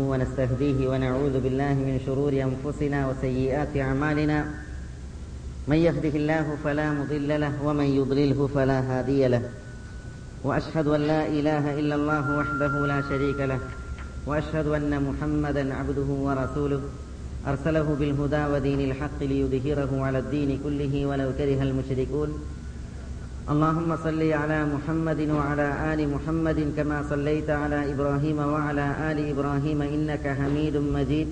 ونستهديه ونعوذ بالله من شرور أنفسنا وسيئات أعمالنا. من يهده الله فلا مضل له ومن يضلله فلا هادي له. وأشهد أن لا إله إلا الله وحده لا شريك له. وأشهد أن محمدا عبده ورسوله. أرسله بالهدى ودين الحق ليظهره على الدين كله ولو كره المشركون. اللهم صل على محمد وعلى آل محمد كما صليت على إبراهيم وعلى آل إبراهيم إنك حميد مجيد.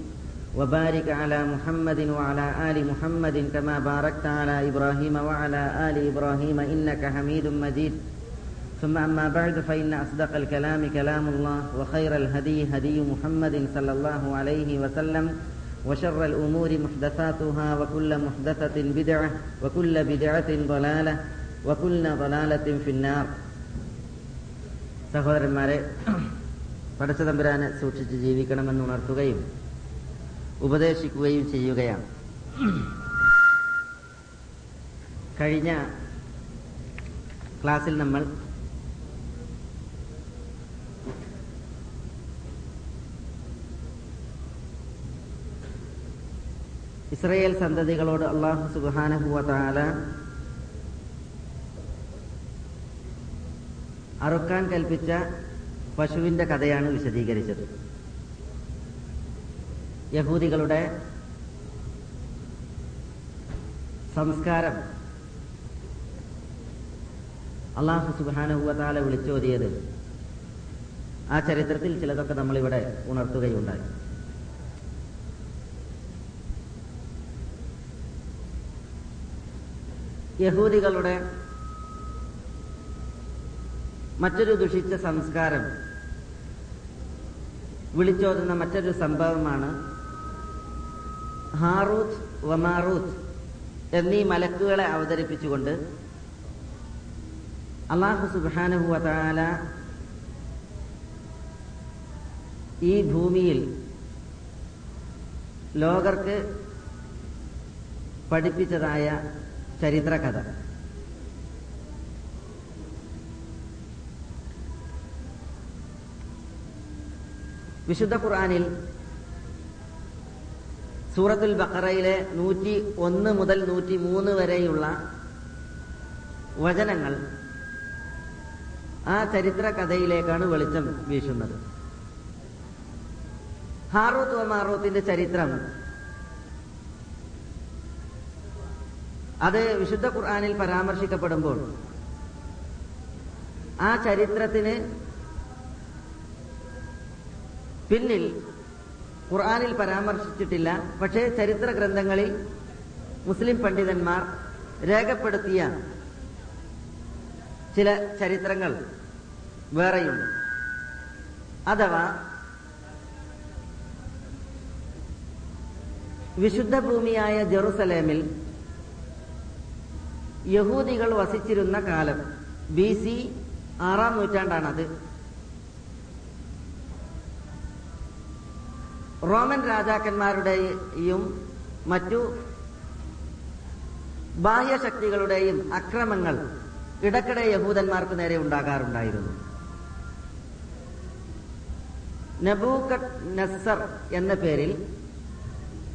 وبارك على محمد وعلى آل محمد كما باركت على إبراهيم وعلى آل إبراهيم إنك حميد مجيد. ثم أما بعد فإن أصدق الكلام كلام الله وخير الهدي هدي محمد صلى الله عليه وسلم وشر الأمور محدثاتها وكل محدثة بدعة وكل بدعة ضلالة ഫിന്നാർ. സഹോദരന്മാരെ പടച്ച തമ്പുരാനെ സൂക്ഷിച്ച് ജീവിക്കണമെന്ന് ഉണർത്തുകയും ഉപദേശിക്കുകയും ചെയ്യുകയാണ്. കഴിഞ്ഞ ക്ലാസ്സിൽ നമ്മൾ ഇസ്രയേൽ സന്തതികളോട് അള്ളാഹു സുബാനഹുവ അറുക്കാൻ കൽപ്പിച്ച പശുവിന്റെ കഥയാണ് വിശദീകരിച്ചത്. യഹൂദികളുടെ സംസ്കാരം അള്ളാഹു സുബാനുഭവത്താലെ വിളിച്ചോതിയത് ആ ചരിത്രത്തിൽ ചിലതൊക്കെ നമ്മളിവിടെ ഉണർത്തുകയുണ്ടായി. യഹൂദികളുടെ മറ്റൊരു ദുഷിച്ച സംസ്കാരം. വിളിച്ചോതുന്ന മറ്റൊരു സംഭവമാണ് ഹാറൂത്ത് വമാറൂത്ത് എന്നീ മലക്കുകളെ അവതരിപ്പിച്ചുകൊണ്ട് അള്ളാഹു സുബാനുഭവത്താല ഈ ഭൂമിയിൽ ലോകർക്ക് പഠിപ്പിച്ചതായ ചരിത്രകഥ. വിശുദ്ധ ഖുർആാനിൽ സൂറത്തുൽ ബക്കറയിലെ നൂറ്റി ഒന്ന് മുതൽ നൂറ്റി മൂന്ന് വരെയുള്ള വചനങ്ങൾ ആ ചരിത്ര കഥയിലേക്കാണ് വെളിച്ചം വീശുന്നത്. ഹാറൂത്ത് മാറൂത്തിന്റെ ചരിത്രം അത് വിശുദ്ധ ഖുർആാനിൽ പരാമർശിക്കപ്പെടുമ്പോൾ ആ ചരിത്രത്തിന് പിന്നിൽ ഖുർആാനിൽ പരാമർശിച്ചിട്ടില്ല. പക്ഷേ ചരിത്ര ഗ്രന്ഥങ്ങളിൽ മുസ്ലിം പണ്ഡിതന്മാർ രേഖപ്പെടുത്തിയ ചില ചരിത്രങ്ങൾ വേറെയുണ്ട് അഥവാ വിശുദ്ധ ഭൂമിയായ ജെറുസലേമിൽ യഹൂദികൾ വസിച്ചിരുന്ന കാലം ബി സി ആറാം നൂറ്റാണ്ടാണത്. റോമൻ രാജാക്കന്മാരുടെയും മറ്റു ബാഹ്യശക്തികളുടെയും അക്രമങ്ങൾ ഇടക്കിടെ യഹൂദന്മാർക്ക് നേരെ ഉണ്ടാകാറുണ്ടായിരുന്നു. നബൂക്കട്ട് നസർ എന്ന പേരിൽ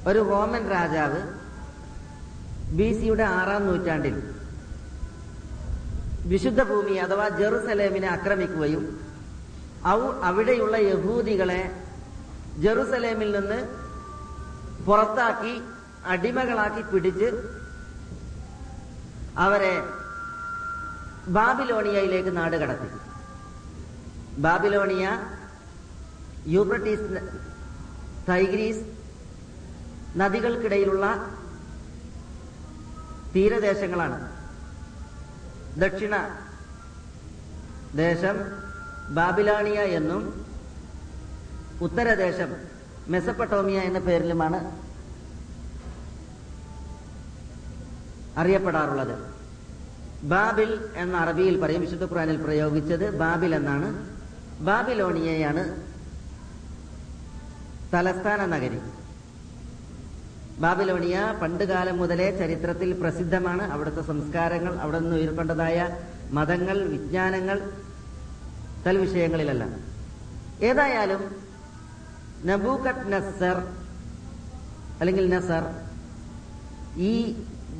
ഒരു റോമൻ രാജാവ് ബി സിയുടെ ആറാം നൂറ്റാണ്ടിൽ വിശുദ്ധ ഭൂമി അഥവാ ജെറുസലേമിനെ ആക്രമിക്കുകയും അവിടെയുള്ള യഹൂദികളെ ജെറുസലേമിൽ നിന്ന് പുറത്താക്കി അടിമകളാക്കി പിടിച്ച് അവരെ ബാബിലോണിയയിലേക്ക് നാട് കടത്തി. ബാബിലോണിയ യൂബ്രട്ടീസ് തൈഗ്രീസ് നദികൾക്കിടയിലുള്ള തീരദേശങ്ങളാണ്. ദക്ഷിണ ദേശം ബാബിലോണിയ എന്നും ഉത്തരദേശം. മെസപ്പട്ടോമിയ എന്ന പേരിലുമാണ് അറിയപ്പെടാറുള്ളത്. ബാബിൽ എന്ന അറബിയിൽ പറയും വിശുദ്ധ ഖുറാനിൽ പ്രയോഗിച്ചത് ബാബിൽ എന്നാണ്. ബാബിലോണിയയാണ് തലസ്ഥാന നഗരി. ബാബിലോണിയ പണ്ടുകാലം മുതലേ ചരിത്രത്തിൽ പ്രസിദ്ധമാണ്. അവിടുത്തെ സംസ്കാരങ്ങൾ അവിടെ നിന്ന് ഉയർക്കൊണ്ടതായ മതങ്ങൾ വിജ്ഞാനങ്ങൾ തൽവിഷയങ്ങളിലല്ല ഏതായാലും നബൂക്കറ്റ് നസർ അല്ലെങ്കിൽ നസർ ഈ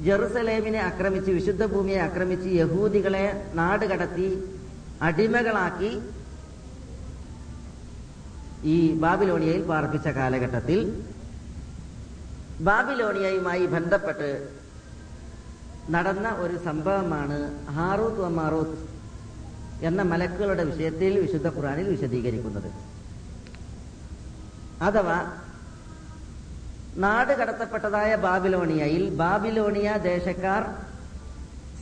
ജെറുസലേമിനെ ആക്രമിച്ച് വിശുദ്ധ ഭൂമിയെ ആക്രമിച്ച് യഹൂദികളെ നാട് കടത്തി അടിമകളാക്കി ഈ ബാബിലോണിയയിൽ പാർപ്പിച്ച കാലഘട്ടത്തിൽ ബാബിലോണിയയുമായി ബന്ധപ്പെട്ട് നടന്ന ഒരു സംഭവമാണ് ഹാറൂത്ത് വമാറൂത്ത് എന്ന മലക്കുകളുടെ വിഷയത്തിൽ വിശുദ്ധ ഖുറാനിൽ വിശദീകരിക്കുന്നത്. അഥവാ നാട് കടത്തപ്പെട്ടതായ ബാബിലോണിയയിൽ ബാബിലോണിയ ദേശക്കാർ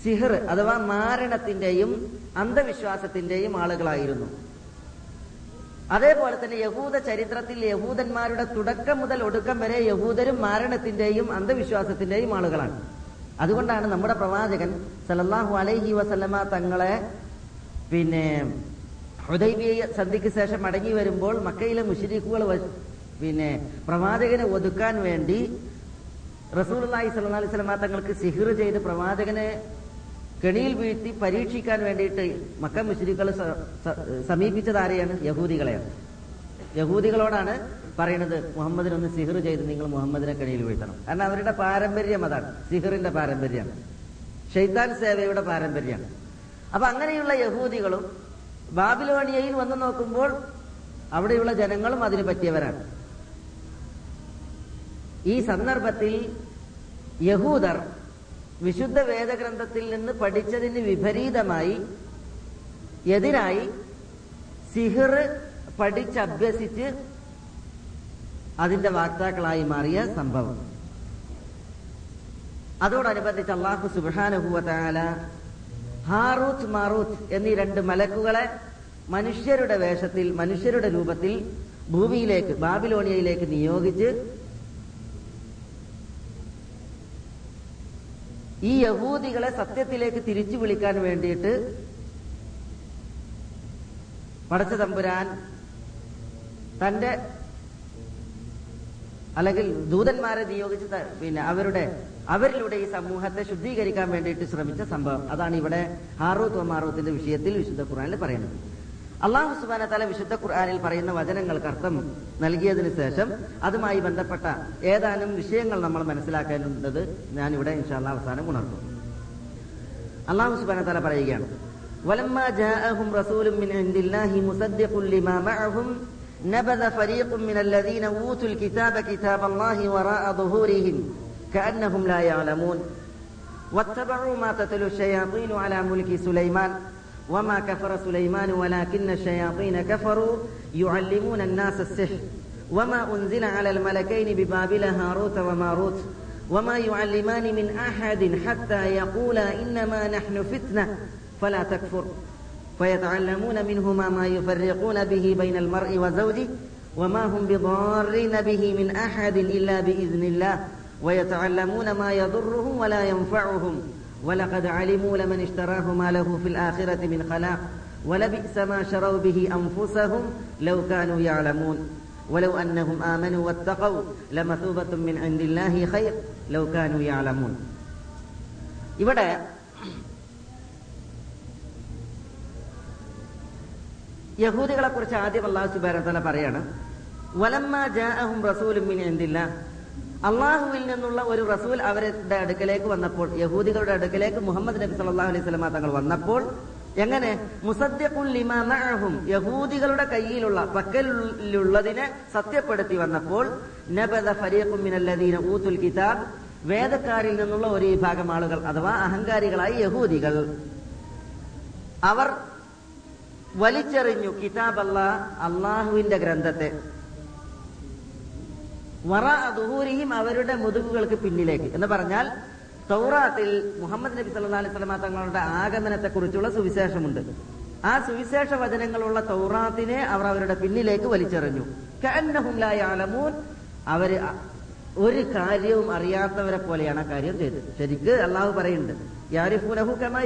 സിഹർ അഥവാ മാരണത്തിന്റെയും അന്ധവിശ്വാസത്തിന്റെയും ആളുകളായിരുന്നു. അതേപോലെ തന്നെ യഹൂദ ചരിത്രത്തിൽ യഹൂദന്മാരുടെ തുടക്കം മുതൽ ഒടുക്കം വരെ യഹൂദരും മാരണത്തിന്റെയും അന്ധവിശ്വാസത്തിന്റെയും ആളുകളാണ്. അതുകൊണ്ടാണ് നമ്മുടെ പ്രവാചകൻ സലല്ലാഹു അലൈഹി വസല്ലമ തങ്ങളെ പിന്നെ ഹൃദയ സന്ധിക്ക് ശേഷം മടങ്ങി വരുമ്പോൾ മക്കയിലെ മുഷരിക്കുകൾ പിന്നെ പ്രവാചകനെ ഒതുക്കാൻ വേണ്ടി റസൂൽ അള്ളാഹി സല്ലാ അലൈഹി സ്വലമ തങ്ങൾക്ക് സിഹിർ ചെയ്ത് പ്രവാചകനെ കെണിയിൽ വീഴ്ത്തി പരീക്ഷിക്കാൻ വേണ്ടിയിട്ട് മക്ക മുസ്ലിക്കൾ സമീപിച്ചത് ആരെയാണ്? യഹൂദികളെയാണ്. യഹൂദികളോടാണ് പറയുന്നത് മുഹമ്മദിനൊന്ന് സിഹിർ ചെയ്ത് നിങ്ങൾ മുഹമ്മദിനെ കെണിയിൽ വീഴ്ത്തണം. കാരണം അവരുടെ പാരമ്പര്യം അതാണ് സിഹിറിന്റെ പാരമ്പര്യമാണ്. ഷെയ്ത്താൻ സേവയുടെ പാരമ്പര്യമാണ്. അപ്പൊ അങ്ങനെയുള്ള യഹൂദികളും ബാബിലോണിയയിൽ വന്നു നോക്കുമ്പോൾ അവിടെയുള്ള ജനങ്ങളും അതിന് പറ്റിയവരാണ്. ഈ സന്ദർഭത്തിൽ യഹൂദർ വിശുദ്ധ വേദഗ്രന്ഥത്തിൽ നിന്ന് പഠിച്ചതിന് വിപരീതമായി എതിരായി സിഹിർ പഠിച്ചഭ്യസിച്ച് അതിന്റെ വാക്താക്കളായി മാറിയ സംഭവം. അതോടനുബന്ധിച്ച് അള്ളാഹു സുബാനുഭൂവത്താല ഹാറൂത്ത് മാറൂത്ത് എന്നീ രണ്ട് മലക്കുകളെ മനുഷ്യരുടെ വേഷത്തിൽ മനുഷ്യരുടെ രൂപത്തിൽ ഭൂമിയിലേക്ക് ബാബിലോണിയയിലേക്ക് നിയോഗിച്ച് ഈ യഹൂദികളെ സത്യത്തിലേക്ക് തിരിച്ചു വിളിക്കാൻ വേണ്ടിയിട്ട് പടച്ച തമ്പുരാൻ തന്റെ അല്ലെങ്കിൽ ദൂതന്മാരെ നിയോഗിച്ച് പിന്നെ അവരുടെ അവരിലൂടെ ഈ സമൂഹത്തെ ശുദ്ധീകരിക്കാൻ വേണ്ടിയിട്ട് ശ്രമിച്ച സംഭവം. അതാണ് ഇവിടെ ഹാറൂത്ത് മാറൂത്തിന്റെ വിഷയത്തിൽ വിശുദ്ധ ഖുർആനിൽ പറയുന്നത്. അള്ളാഹു സുബാന തല വിശുദ്ധ ഖുർആനിൽ പറയുന്ന വചനങ്ങൾക്ക് അർത്ഥം നൽകിയതിനു ശേഷം അതുമായി ബന്ധപ്പെട്ട ഏതാനും വിഷയങ്ങൾ നമ്മൾ മനസ്സിലാക്കേണ്ടത് ഞാനിവിടെ ഇൻഷാല്ല അവസാനം ഉണർത്തും അള്ളാഹു സുബാന തല പറയുകയാണ് ولما جاءهم رسول من عند الله مصدق لما معهم نبذ فريق من الذين اوتوا الكتاب كتاب الله وراء ظهورهم كانهم لا يعلمون واتبعوا ما تتلو الشياطين على ملك سليمان وما كفر سليمان ولكن الشياطين كفروا يعلمون الناس السحر. وما أنزل على الملكين ببابل هاروت وماروت. وما يعلمان من أحد حتى يقولا إنما نحن فتنة. فلا تكفر. فيتعلمون منهما ما يفرقون به بين المرء وزوجه. وما هم بضارين به من أحد إلا بإذن الله. ويتعلمون ما يضرهم ولا ينفعهم. ولقد علموا لمن اشتراه ما له في الآخرة من خلاق ولبئس ما شروا به أنفسهم لو كانوا يعلمون ولو أنهم آمنوا واتقوا لمثوبة من عند الله خير لو كانوا يعلمون ഇവിടെ യഹൂദികളെ കുറിച്ച് ആദ്യം അള്ളാഹു സുബാന പറയാണ് വലമ്മ ജാഅഹും റസൂലും മിൻ ഇന്ദില്ല അള്ളാഹുവിൽ നിന്നുള്ള ഒരു റസൂൽ അവരുടെ അടുക്കലേക്ക് വന്നപ്പോൾ യഹൂദികളുടെ അടുക്കലേക്ക് മുഹമ്മദ് നബി സല്ലല്ലാഹു അലൈഹി സ്വലാ തങ്ങൾ വന്നപ്പോൾ എങ്ങനെ? മഅഹും യഹൂദികളുടെ കയ്യിലുള്ള പക്കലുള്ളതിനെ സത്യപ്പെടുത്തി വന്നപ്പോൾ നബദ ഊതുൽ കിതാബ് വേദക്കാരിൽ നിന്നുള്ള ഒരു വിഭാഗം ആളുകൾ അഥവാ അഹങ്കാരികളായ യഹൂദികൾ. അവർ വലിച്ചെറിഞ്ഞു കിതാബ് അള്ളാഹുവിന്റെ ഗ്രന്ഥത്തെ വറ ദുഹൂരിയും അവരുടെ മുതുകുകൾക്ക് പിന്നിലേക്ക്. എന്ന് പറഞ്ഞാൽ തൗറാത്തിൽ മുഹമ്മദ് നബി സല്ലാ അലൈഹി സ്വലമ തങ്ങളുടെ ആഗമനത്തെ കുറിച്ചുള്ള സുവിശേഷമുണ്ട്. ആ സുവിശേഷ വചനങ്ങളുള്ള തൗറാത്തിനെ അവർ അവരുടെ പിന്നിലേക്ക് വലിച്ചെറിഞ്ഞു. ആലമൂൻ അവർ ഒരു കാര്യവും അറിയാത്തവരെ പോലെയാണ് ആ കാര്യം ചെയ്തത്. ശരിക്ക് അള്ളാഹു പറയുന്നുണ്ട് യാരിഫൂനഹു കമ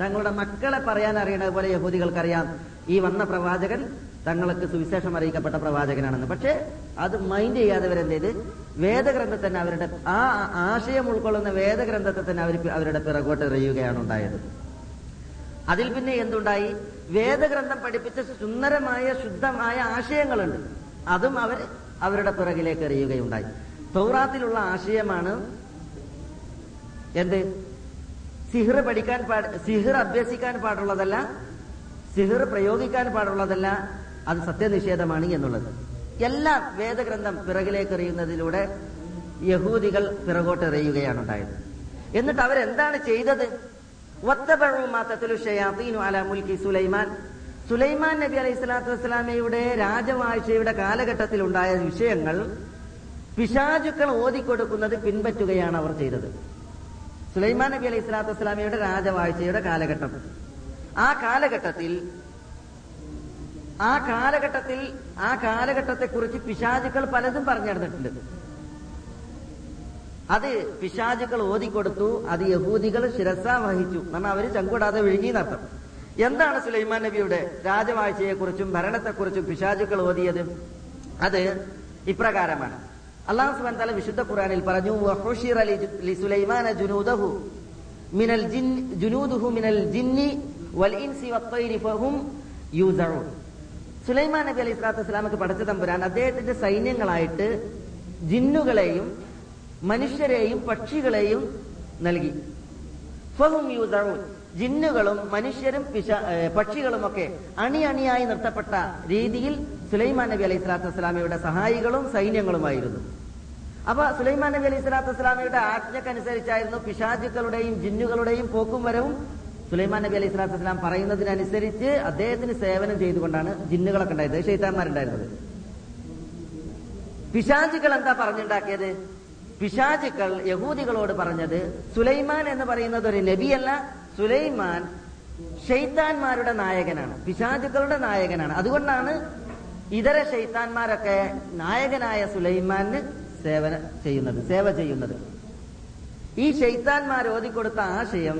തങ്ങളുടെ മക്കളെ പറയാൻ അറിയണത് പോലെ യഹൂദികൾക്കറിയാം. ഈ വന്ന പ്രവാചകൻ തങ്ങൾക്ക് സുവിശേഷം അറിയിക്കപ്പെട്ട പ്രവാചകനാണെന്ന്. പക്ഷേ അത് മൈൻഡ് ചെയ്യാതെ അവരെന്ത് ചെയ്ത് വേദഗ്രന്ഥത്തെ തന്നെ അവരുടെ ആ ആശയം ഉൾക്കൊള്ളുന്ന വേദഗ്രന്ഥത്തെ തന്നെ അവർ അവരുടെ പിറകോട്ട് എറിയുകയാണ് ഉണ്ടായത്. അതിൽ പിന്നെ എന്തുണ്ടായി? വേദഗ്രന്ഥം പഠിപ്പിച്ച സുന്ദരമായ ശുദ്ധമായ ആശയങ്ങളുണ്ട്. അതും അവർ അവരുടെ പിറകിലേക്ക് എറിയുകയുണ്ടായി. തൗറാത്തിലുള്ള ആശയമാണ് എന്ത്? സിഹിർ പഠിക്കാൻ പാട് സിഹിർ അഭ്യസിക്കാൻ പാടുള്ളതല്ല സിഹിർ പ്രയോഗിക്കാൻ പാടുള്ളതല്ല അത് സത്യനിഷേധമാണ് എന്നുള്ളത്. എല്ലാം വേദഗ്രന്ഥം പിറകിലേക്ക് എറിയുന്നതിലൂടെ യഹൂദികൾ പിറകോട്ട് എറിയുകയാണ് ഉണ്ടായത് എന്നിട്ട് അവരെന്താണ് ചെയ്തത്? സുലൈമാൻ. സുലൈമാൻ നബി അലൈഹി സ്വലാത്തു വസ്സലാമയുടെ രാജവാഴ്ചയുടെ കാലഘട്ടത്തിൽ ഉണ്ടായ വിഷയങ്ങൾ പിശാചുക്കൾ ഓതിക്കൊടുക്കുന്നത് പിൻപറ്റുകയാണ് അവർ ചെയ്തത്. സുലൈമാൻ നബി അലൈഹി സ്വലാത്തു വസ്സലാമയുടെ രാജവാഴ്ചയുടെ കാലഘട്ടം. ആ കാലഘട്ടത്തിൽ ആ കാലഘട്ടത്തിൽ ആ കാലഘട്ടത്തെക്കുറിച്ച് പിശാചുക്കൾ പലതും പറഞ്ഞു നടന്നിട്ടുണ്ട് അത് പിശാചുക്കൾ ഓതിക്കൊടുത്തു അത് യഹൂദികൾ ശിരസ വഹിച്ചു. എന്നാൽ അവർ ചങ്കൂടാതെ വിഴുങ്ങി നടത്തും എന്താണ് സുലൈമാൻ നബിയുടെ രാജവാഴ്ചയെക്കുറിച്ചും ഭരണത്തെക്കുറിച്ചും പിശാചുക്കൾ ഓതിയത്? അത് ഇപ്രകാരമാണ്. അള്ളാഹു സുബാൻ തല വിശുദ്ധ ഖുറാനിൽ പറഞ്ഞു ജുനൂദഹു മിനൽ ജിൻ മിനൽ ജിന്നി വൽ ഇൻസി വത്തൈരി ഫഹും സുലൈമാൻ നബി അലൈഹി സ്വലാത്തു വസ്സലാമക്ക് പഠിച്ച തമ്പുരാൻ അദ്ദേഹത്തിന്റെ സൈന്യങ്ങളായിട്ട് ജിന്നുകളെയും മനുഷ്യരെയും പക്ഷികളെയും നൽകി. ഫഹും ജിന്നുകളും മനുഷ്യരും പിശ പക്ഷികളുമൊക്കെ അണി അണിയായി നിർത്തപ്പെട്ട രീതിയിൽ സുലൈമാൻ നബി അലൈഹി സ്വലാത്തു വസ്സലാമയുടെ സഹായികളും സൈന്യങ്ങളുമായിരുന്നു. അപ്പൊ സുലൈമാൻ നബി അലൈഹി സ്വലാത്തു വസ്സലാമയുടെ ആജ്ഞക്കനുസരിച്ചായിരുന്നു പിശാചുക്കളുടെയും ജിന്നുകളുടെയും പോക്കും വരവും സുലൈമാൻ നബി അലൈഹി സ്വലാത്തു വസ്സലാം പറയുന്നതിനനുസരിച്ച് അദ്ദേഹത്തിന് സേവനം ചെയ്തുകൊണ്ടാണ് ജിന്നുകളൊക്കെ ഉണ്ടായത് ഷെയ്ത്താന്മാരുണ്ടായിരുന്നത് പിശാചുക്കൾ എന്താ പറഞ്ഞുണ്ടാക്കിയത്? പിശാചുക്കൾ യഹൂദികളോട് പറഞ്ഞത് സുലൈമാൻ എന്ന് പറയുന്നത് ഒരു നബിയല്ല സുലൈമാൻ ഷെയ്ത്താന്മാരുടെ നായകനാണ് പിശാചുക്കളുടെ നായകനാണ്. അതുകൊണ്ടാണ് ഇതര ഷെയ്ത്താന്മാരൊക്കെ നായകനായ സുലൈമാന് സേവന ചെയ്യുന്നത് സേവ ചെയ്യുന്നത്. ഈ ഷെയ്ത്താന്മാർ ഓതിക്കൊടുത്ത ആശയം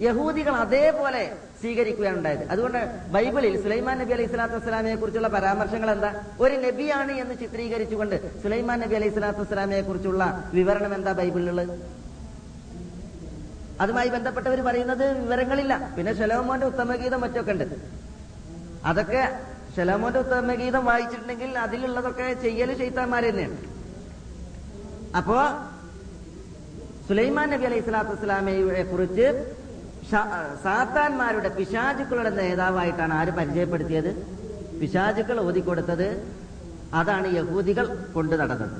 യഹൂദികൾ അതേപോലെ സ്വീകരിക്കുകയാണ് ഉണ്ടായത്. അതുകൊണ്ട് ബൈബിളിൽ സുലൈമാൻ നബി അലൈഹി സ്വലാത്തു വസ്സലാമയെ കുറിച്ചുള്ള പരാമർശങ്ങൾ എന്താ? ഒരു നബിയാണ് എന്ന് ചിത്രീകരിച്ചുകൊണ്ട് സുലൈമാൻ നബി അലൈഹി സ്വലാത്തു വസ്സലാമയെ കുറിച്ചുള്ള വിവരണം എന്താ ബൈബിളിലുള്ളത്? അതുമായി ബന്ധപ്പെട്ടവർ പറയുന്നത് വിവരങ്ങളില്ല. പിന്നെ ഷലോമോന്റെ ഉത്തമഗീതം മറ്റൊക്കെ ഉണ്ട്. അതൊക്കെ ഷലോമോന്റെ ഉത്തമഗീതം വായിച്ചിട്ടുണ്ടെങ്കിൽ അതിലുള്ളതൊക്കെ ചെയ്യൽ ചെയ്ത്താന്മാർ തന്നെയാണ്. അപ്പോ സുലൈമാൻ നബി അലൈഹി സ്വലാത്തു വസ്സലാമയെ കുറിച്ച് സാത്താന്മാരുടെ പിശാചുക്കളുടെ നേതാവായിട്ടാണ് ആര് പരിചയപ്പെടുത്തിയത്? പിശാചുക്കൾ ഓതിക്കൊടുത്തത് അതാണ് യഹൂദികൾ കൊണ്ടു നടന്നത്.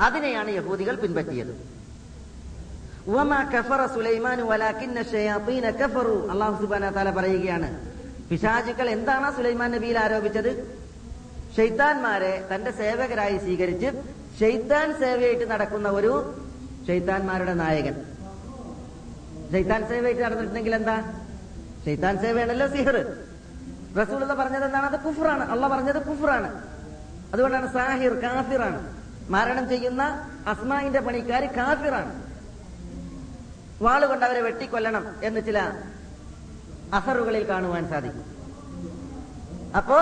അതിനെയാണ് യഹൂദികൾ പിൻപറ്റിയത്. പറയുകയാണ് പിശാചുക്കൾ എന്താണ് സുലൈമാൻ നബിയിൽ ആരോപിച്ചത്? ഷെയ്ത്താൻമാരെ തന്റെ സേവകരായി സ്വീകരിച്ച് ഷെയ്ത്താൻ സേവയായിട്ട് നടക്കുന്ന ഒരു ഷെയ്ത്താൻമാരുടെ നായകൻ. ഷെയ്ത്താൻ സേവയായിട്ട് നടന്നിട്ടുണ്ടെങ്കിൽ എന്താ? ഷെയ്ത്താൻ സേവയാണല്ലോ സിഹർ റസൂൽ പറഞ്ഞത് എന്താണ്? അത് കുഫറാണ്. അള്ള പറഞ്ഞത് കുഫറാണ്. അതുകൊണ്ടാണ് സാഹിർ കാഫിറാണ്. മരണം ചെയ്യുന്ന അസ്മാന്റെ പണിക്കാർ കാഫിറാണ്. വാളുകൊണ്ട് അവരെ വെട്ടിക്കൊല്ലണം എന്ന് ചില അസറുകളിൽ കാണുവാൻ സാധിക്കും. അപ്പോ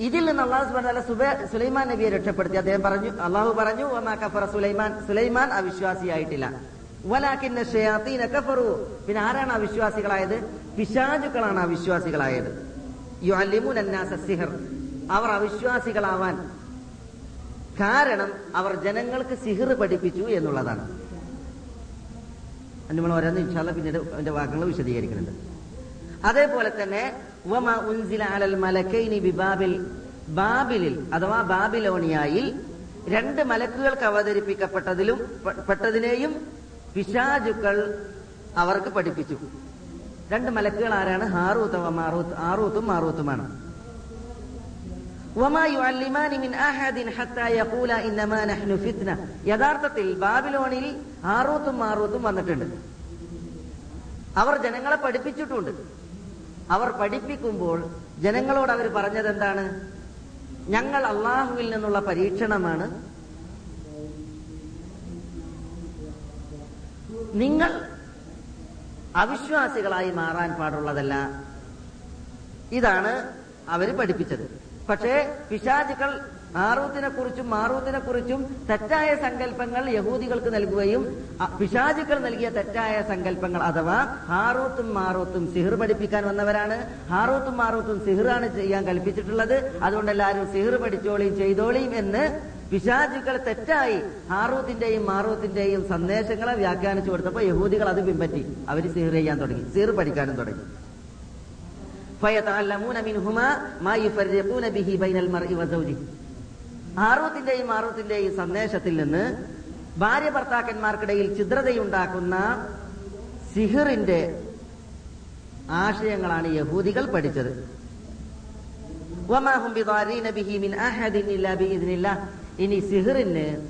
ഇതിൽ നിന്ന് അള്ളാഹു സുബാന സുബേ സുലൈമാൻ നബിയെ രക്ഷപ്പെടുത്തി. അദ്ദേഹം പറഞ്ഞു അള്ളാഹു പറഞ്ഞു കഫറ സുലൈമാൻ. സുലൈമാൻ അവിശ്വാസിയായിട്ടില്ല. വലാക്കിന്ന ഷയാത്തീന കഫറു. പിന്നെ ആരാണ് അവിശ്വാസികളായത് പിശാചുക്കളാണ് അവിശ്വാസികളായത് വിശ്വാസികളായത്. അന്നാസ സിഹർ. അവർ അവിശ്വാസികളാവാൻ കാരണം അവർ ജനങ്ങൾക്ക് സിഹർ പഠിപ്പിച്ചു എന്നുള്ളതാണ്. നമ്മൾ ഓരോന്ന് ഇൻഷാല്ല പിന്നീട് അതിന്റെ വാക്കുകൾ വിശദീകരിക്കുന്നുണ്ട്. അതേപോലെ തന്നെ ബാബിലിൽ അഥവാ ബാബിലോണിയായിൽ രണ്ട് മലക്കുകൾക്ക് അവതരിപ്പിക്കപ്പെട്ടതിലും പെട്ടതിനെയും പിശാചുക്കൾ അവർക്ക് പഠിപ്പിച്ചു. രണ്ട് മലക്കുകൾ ആരാണ്? ഹാറൂത്ത് ആറൂത്തും മാറൂത്തുമാണ്. യഥാർത്ഥത്തിൽ ബാബിലോണിൽ ആറൂത്തും മാറൂത്തും വന്നിട്ടുണ്ട്. അവർ ജനങ്ങളെ പഠിപ്പിച്ചിട്ടുണ്ട്. അവർ പഠിപ്പിക്കുമ്പോൾ ജനങ്ങളോട് അവർ പറഞ്ഞത് എന്താണ് ഞങ്ങൾ അള്ളാഹുവിൽ നിന്നുള്ള പരീക്ഷണമാണ് നിങ്ങൾ അവിശ്വാസികളായി മാറാൻ പാടുള്ളതല്ല. ഇതാണ് അവർ പഠിപ്പിച്ചത്. പക്ഷേ പിശാചുക്കൾ ആറൂത്തിനെ കുറിച്ചും മാറൂത്തിനെ കുറിച്ചും തെറ്റായ സങ്കല്പങ്ങൾ യഹൂദികൾക്ക് നൽകുകയും പിശാചുക്കൾ നൽകിയ തെറ്റായ സങ്കല്പങ്ങൾ അഥവാ ഹാറൂത്തും മാറൂത്തും സിഹിർ പഠിപ്പിക്കാൻ വന്നവരാണ്. ഹാറൂത്തും മാറൂത്തും സിഹിറാണ് ചെയ്യാൻ കൽപ്പിച്ചിട്ടുള്ളത്. അതുകൊണ്ട് എല്ലാവരും സിഹിർ പഠിച്ചോളിയും ചെയ്തോളിയും എന്ന് പിശാചുക്കൾ തെറ്റായി ഹാറൂത്തിന്റെയും മാറൂത്തിന്റെയും സന്ദേശങ്ങളെ വ്യാഖ്യാനിച്ചു കൊടുത്തപ്പോൾ യഹൂദികൾ അത് പിൻപറ്റി. അവർ സീർ ചെയ്യാൻ തുടങ്ങി. സീർ പഠിക്കാനും തുടങ്ങി. ആറൂത്തിന്റെയും മാറൂത്തിന്റെയും സന്ദേശത്തിൽ നിന്ന് ഭാര്യ ഭർത്താക്കന്മാർക്കിടയിൽ ചിദ്രതയുണ്ടാക്കുന്ന സിഹിറിന്റെ ആശയങ്ങളാണ് യഹൂദികൾ പഠിച്ചത്. ഇനി സിഹറിന്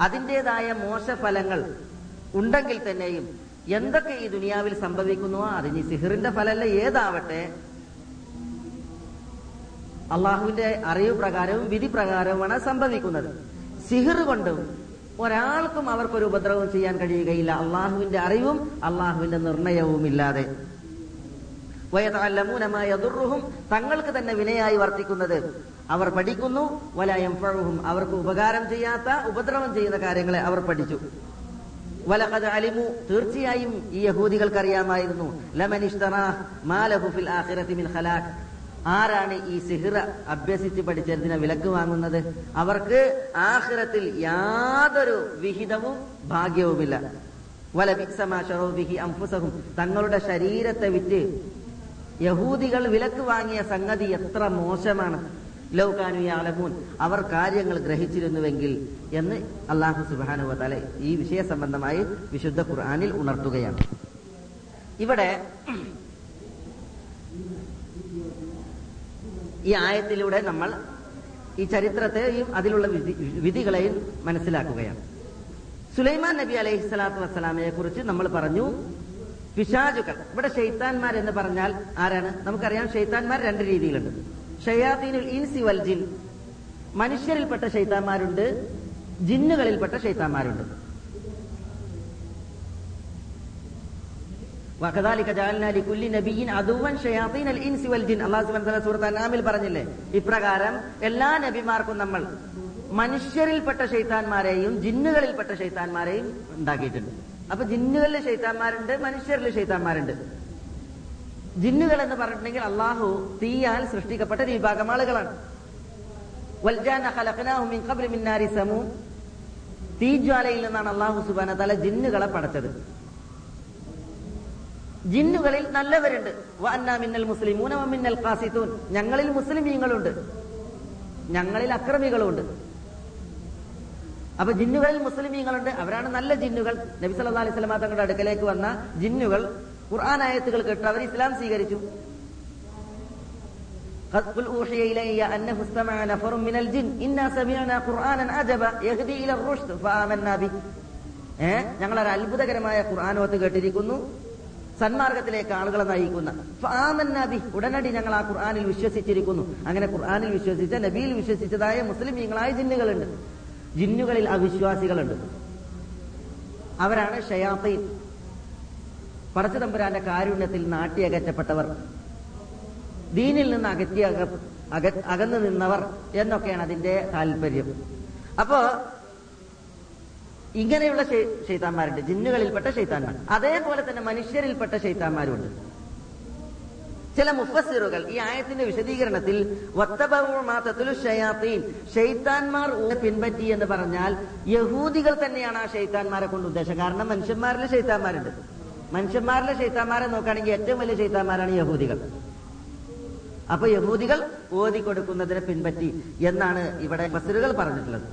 അതിന്റെതായ മോശഫലങ്ങൾ ഉണ്ടെങ്കിൽ തന്നെയും എന്തൊക്കെ ഈ ദുനിയാവിൽ സംഭവിക്കുന്നുവോ അതിനി സിഹറിന്റെ ഫലമല്ല. ഏതാവട്ടെ? അള്ളാഹുവിന്റെ അറിവ് പ്രകാരവും വിധി പ്രകാരവുമാണ് സംഭവിക്കുന്നത്. സിഹിർ കൊണ്ടും ഒരാൾക്കും അവർക്കൊരു ഉപദ്രവം ചെയ്യാൻ കഴിയുകയില്ല. അള്ളാഹുവിന്റെ അറിവും അള്ളാഹുവിന്റെ നിർണയവും ഇല്ലാതെ. വയതാലമൂനമായ ദുർഹും തങ്ങൾക്ക് തന്നെ വിനയായി വർത്തിക്കുന്നത് അവർ പഠിക്കുന്നു വലയം ഫഴുഹും അവർക്ക് ഉപകാരം ചെയ്യാത്ത ഉപദ്രവം ചെയ്യുന്ന കാര്യങ്ങളെ അവർ പഠിച്ചു. വലഖദ് അലിമു തീർച്ചയായും ഈ യഹൂദികൾക്ക് അറിയാമായിരുന്നു ലമൻ ഇഷ്തറാഹ് മാ ഫിൽ ആഖിറതി മിൻ ഖലാഖ്. ആരാണ് ഈ സിഹിറ അഭ്യസിച്ച് പഠിച്ചതിനെ വിലക്ക് വാങ്ങുന്നത്? അവർക്ക് ആഖിറത്തിൽ യാതൊരു വിഹിതവും ഭാഗ്യവുമില്ല. അൻഫുസഹും തങ്ങളുടെ ശരീരത്തെ വിറ്റ് യഹൂദികൾ വിലക്ക് വാങ്ങിയ സംഗതി എത്ര മോശമാണ്. ലൗകാനു അവർ കാര്യങ്ങൾ ഗ്രഹിച്ചിരുന്നുവെങ്കിൽ എന്ന് അള്ളാഹു സുബാനുവതല ഈ വിഷയ സംബന്ധമായി വിശുദ്ധ ഖുർആാനിൽ ഉണർത്തുകയാണ്. ഇവിടെ ഈ ആയത്തിലൂടെ നമ്മൾ ഈ ചരിത്രത്തെയും അതിലുള്ള വിധി- വിധികളെയും മനസ്സിലാക്കുകയാണ്. സുലൈമാൻ നബി അലൈഹി സ്വലാത്തു വസ്സലാമയെ കുറിച്ച് നമ്മൾ പറഞ്ഞു പിശാചുക്കൾ ഇവിടെ ഷെയ്ത്താൻമാർ എന്ന് പറഞ്ഞാൽ ആരാണ്? നമുക്കറിയാം ഷെയ്ത്താൻമാർ രണ്ട് രീതിയിലുണ്ട്. ഷയാത്തീനുൽ ഇൻസി വൽ ജിൻ. മനുഷ്യരിൽപ്പെട്ട ഷെയ്ത്താന്മാരുണ്ട് ജിന്നുകളിൽപ്പെട്ട ഷെയ്ത്താന്മാരുണ്ട് അൻആമിൽ പറഞ്ഞില്ലേ? ഇപ്രകാരം എല്ലാ നബിമാർക്കും നമ്മൾ മനുഷ്യരിൽപ്പെട്ട ഷെയ്ത്താന്മാരെയും ജിന്നുകളിൽപ്പെട്ട ഷെയ്ത്താന്മാരെയും ഉണ്ടാക്കിയിട്ടുണ്ട്. അപ്പൊ ജിന്നുകളിലെ ഷെയ്ത്താന്മാരുണ്ട് മനുഷ്യരിലെ ഷെയ്ത്താന്മാരുണ്ട് ജിന്നുകൾ എന്ന് പറഞ്ഞിട്ടുണ്ടെങ്കിൽ അള്ളാഹു തീയാൽ സൃഷ്ടിക്കപ്പെട്ട ഒരു വിഭാഗം ആളുകളാണ്. തീജ്വാലയിൽ നിന്നാണ് അള്ളാഹു സുബാന തല ജിന്നുകളെ പടച്ചത്. ജിന്നുകളിൽ നല്ലവരുണ്ട്. മിന്നൽ മുസ്ലിമൂന മിന്നൽ കാസിത്തൂൻ ഞങ്ങളിൽ മുസ്ലിമീങ്ങളുണ്ട് ഞങ്ങളിൽ അക്രമികളുണ്ട്. അപ്പൊ ജിന്നുകളിൽ മുസ്ലിമീങ്ങളുണ്ട് അവരാണ് നല്ല ജിന്നുകൾ. നബി സല്ലാ അലൈഹി സ്വലമാ തങ്ങളുടെ അടുക്കലേക്ക് വന്ന ജിന്നുകൾ ഖുർആൻ ആയത്തുകൾ കേട്ട് അവർ ഇസ്ലാം സ്വീകരിച്ചു قد قل أوحي إلي أنه استمع نفر من الجن إنا سمعنا قرآنا عجبا يهدي إلى الرشد فآمنا به ഏഹ് ഞങ്ങൾ ഒരു അത്ഭുതകരമായ ഖുർആാനോത്ത് കേട്ടിരിക്കുന്നു സന്മാർഗത്തിലേക്ക് ആളുകളെ നയിക്കുന്ന ഫാമന്നാബി ഉടനടി ഞങ്ങൾ ആ ഖുർആാനിൽ വിശ്വസിച്ചിരിക്കുന്നു അങ്ങനെ ഖുർആാനിൽ വിശ്വസിച്ച നബിയിൽ വിശ്വസിച്ചതായ മുസ്ലിമീങ്ങളായ ജിന്നുകളുണ്ട് ജിന്നുകളിൽ അവിശ്വാസികളുണ്ട് അവരാണ് ഷയാത്തീൻ പടച്ചുതമ്പുരാന്റെ കാരുണ്യത്തിൽ നാട്ടിയകറ്റപ്പെട്ടവർ ദീനിൽ നിന്ന് അകറ്റി അക അക- അകന്നു നിന്നവർ എന്നൊക്കെയാണ് അതിന്റെ താല്പര്യം. അപ്പോ ഇങ്ങനെയുള്ള ഷെയ്- ഷെയ്ത്താന്മാരുണ്ട് ജിന്നുകളിൽപ്പെട്ട ഷെയ്ത്താന്മാർ അതേപോലെ തന്നെ മനുഷ്യരിൽപ്പെട്ട ഷെയ്ത്താന്മാരുണ്ട് ചില മുഫസ്സിറുകൾ ഈ ആയത്തിന്റെ വിശദീകരണത്തിൽ വത്തബഉ മാ തത്ലു ഷയാത്തീൻ ഷെയ്ത്താന്മാർ ഊ- പിൻപറ്റി എന്ന് പറഞ്ഞാൽ യഹൂദികൾ തന്നെയാണ് ആ ഷെയ്ത്താന്മാരെ കൊണ്ട് ഉദ്ദേശം. കാരണം മനുഷ്യന്മാരിൽ ഷെയ്ത്താന്മാരുണ്ട് മനുഷ്യന്മാരിലെ ഷെയ്ത്താന്മാരെ നോക്കുകയാണെങ്കിൽ ഏറ്റവും വലിയ ഷെയ്ത്താന്മാരാണ് യഹൂദികൾ. അപ്പൊ യഹൂദികൾ ഓതി കൊടുക്കുന്നതിനെ പിൻപറ്റി എന്നാണ് ഇവിടെ ബസറുകൾ പറഞ്ഞിട്ടുള്ളത്.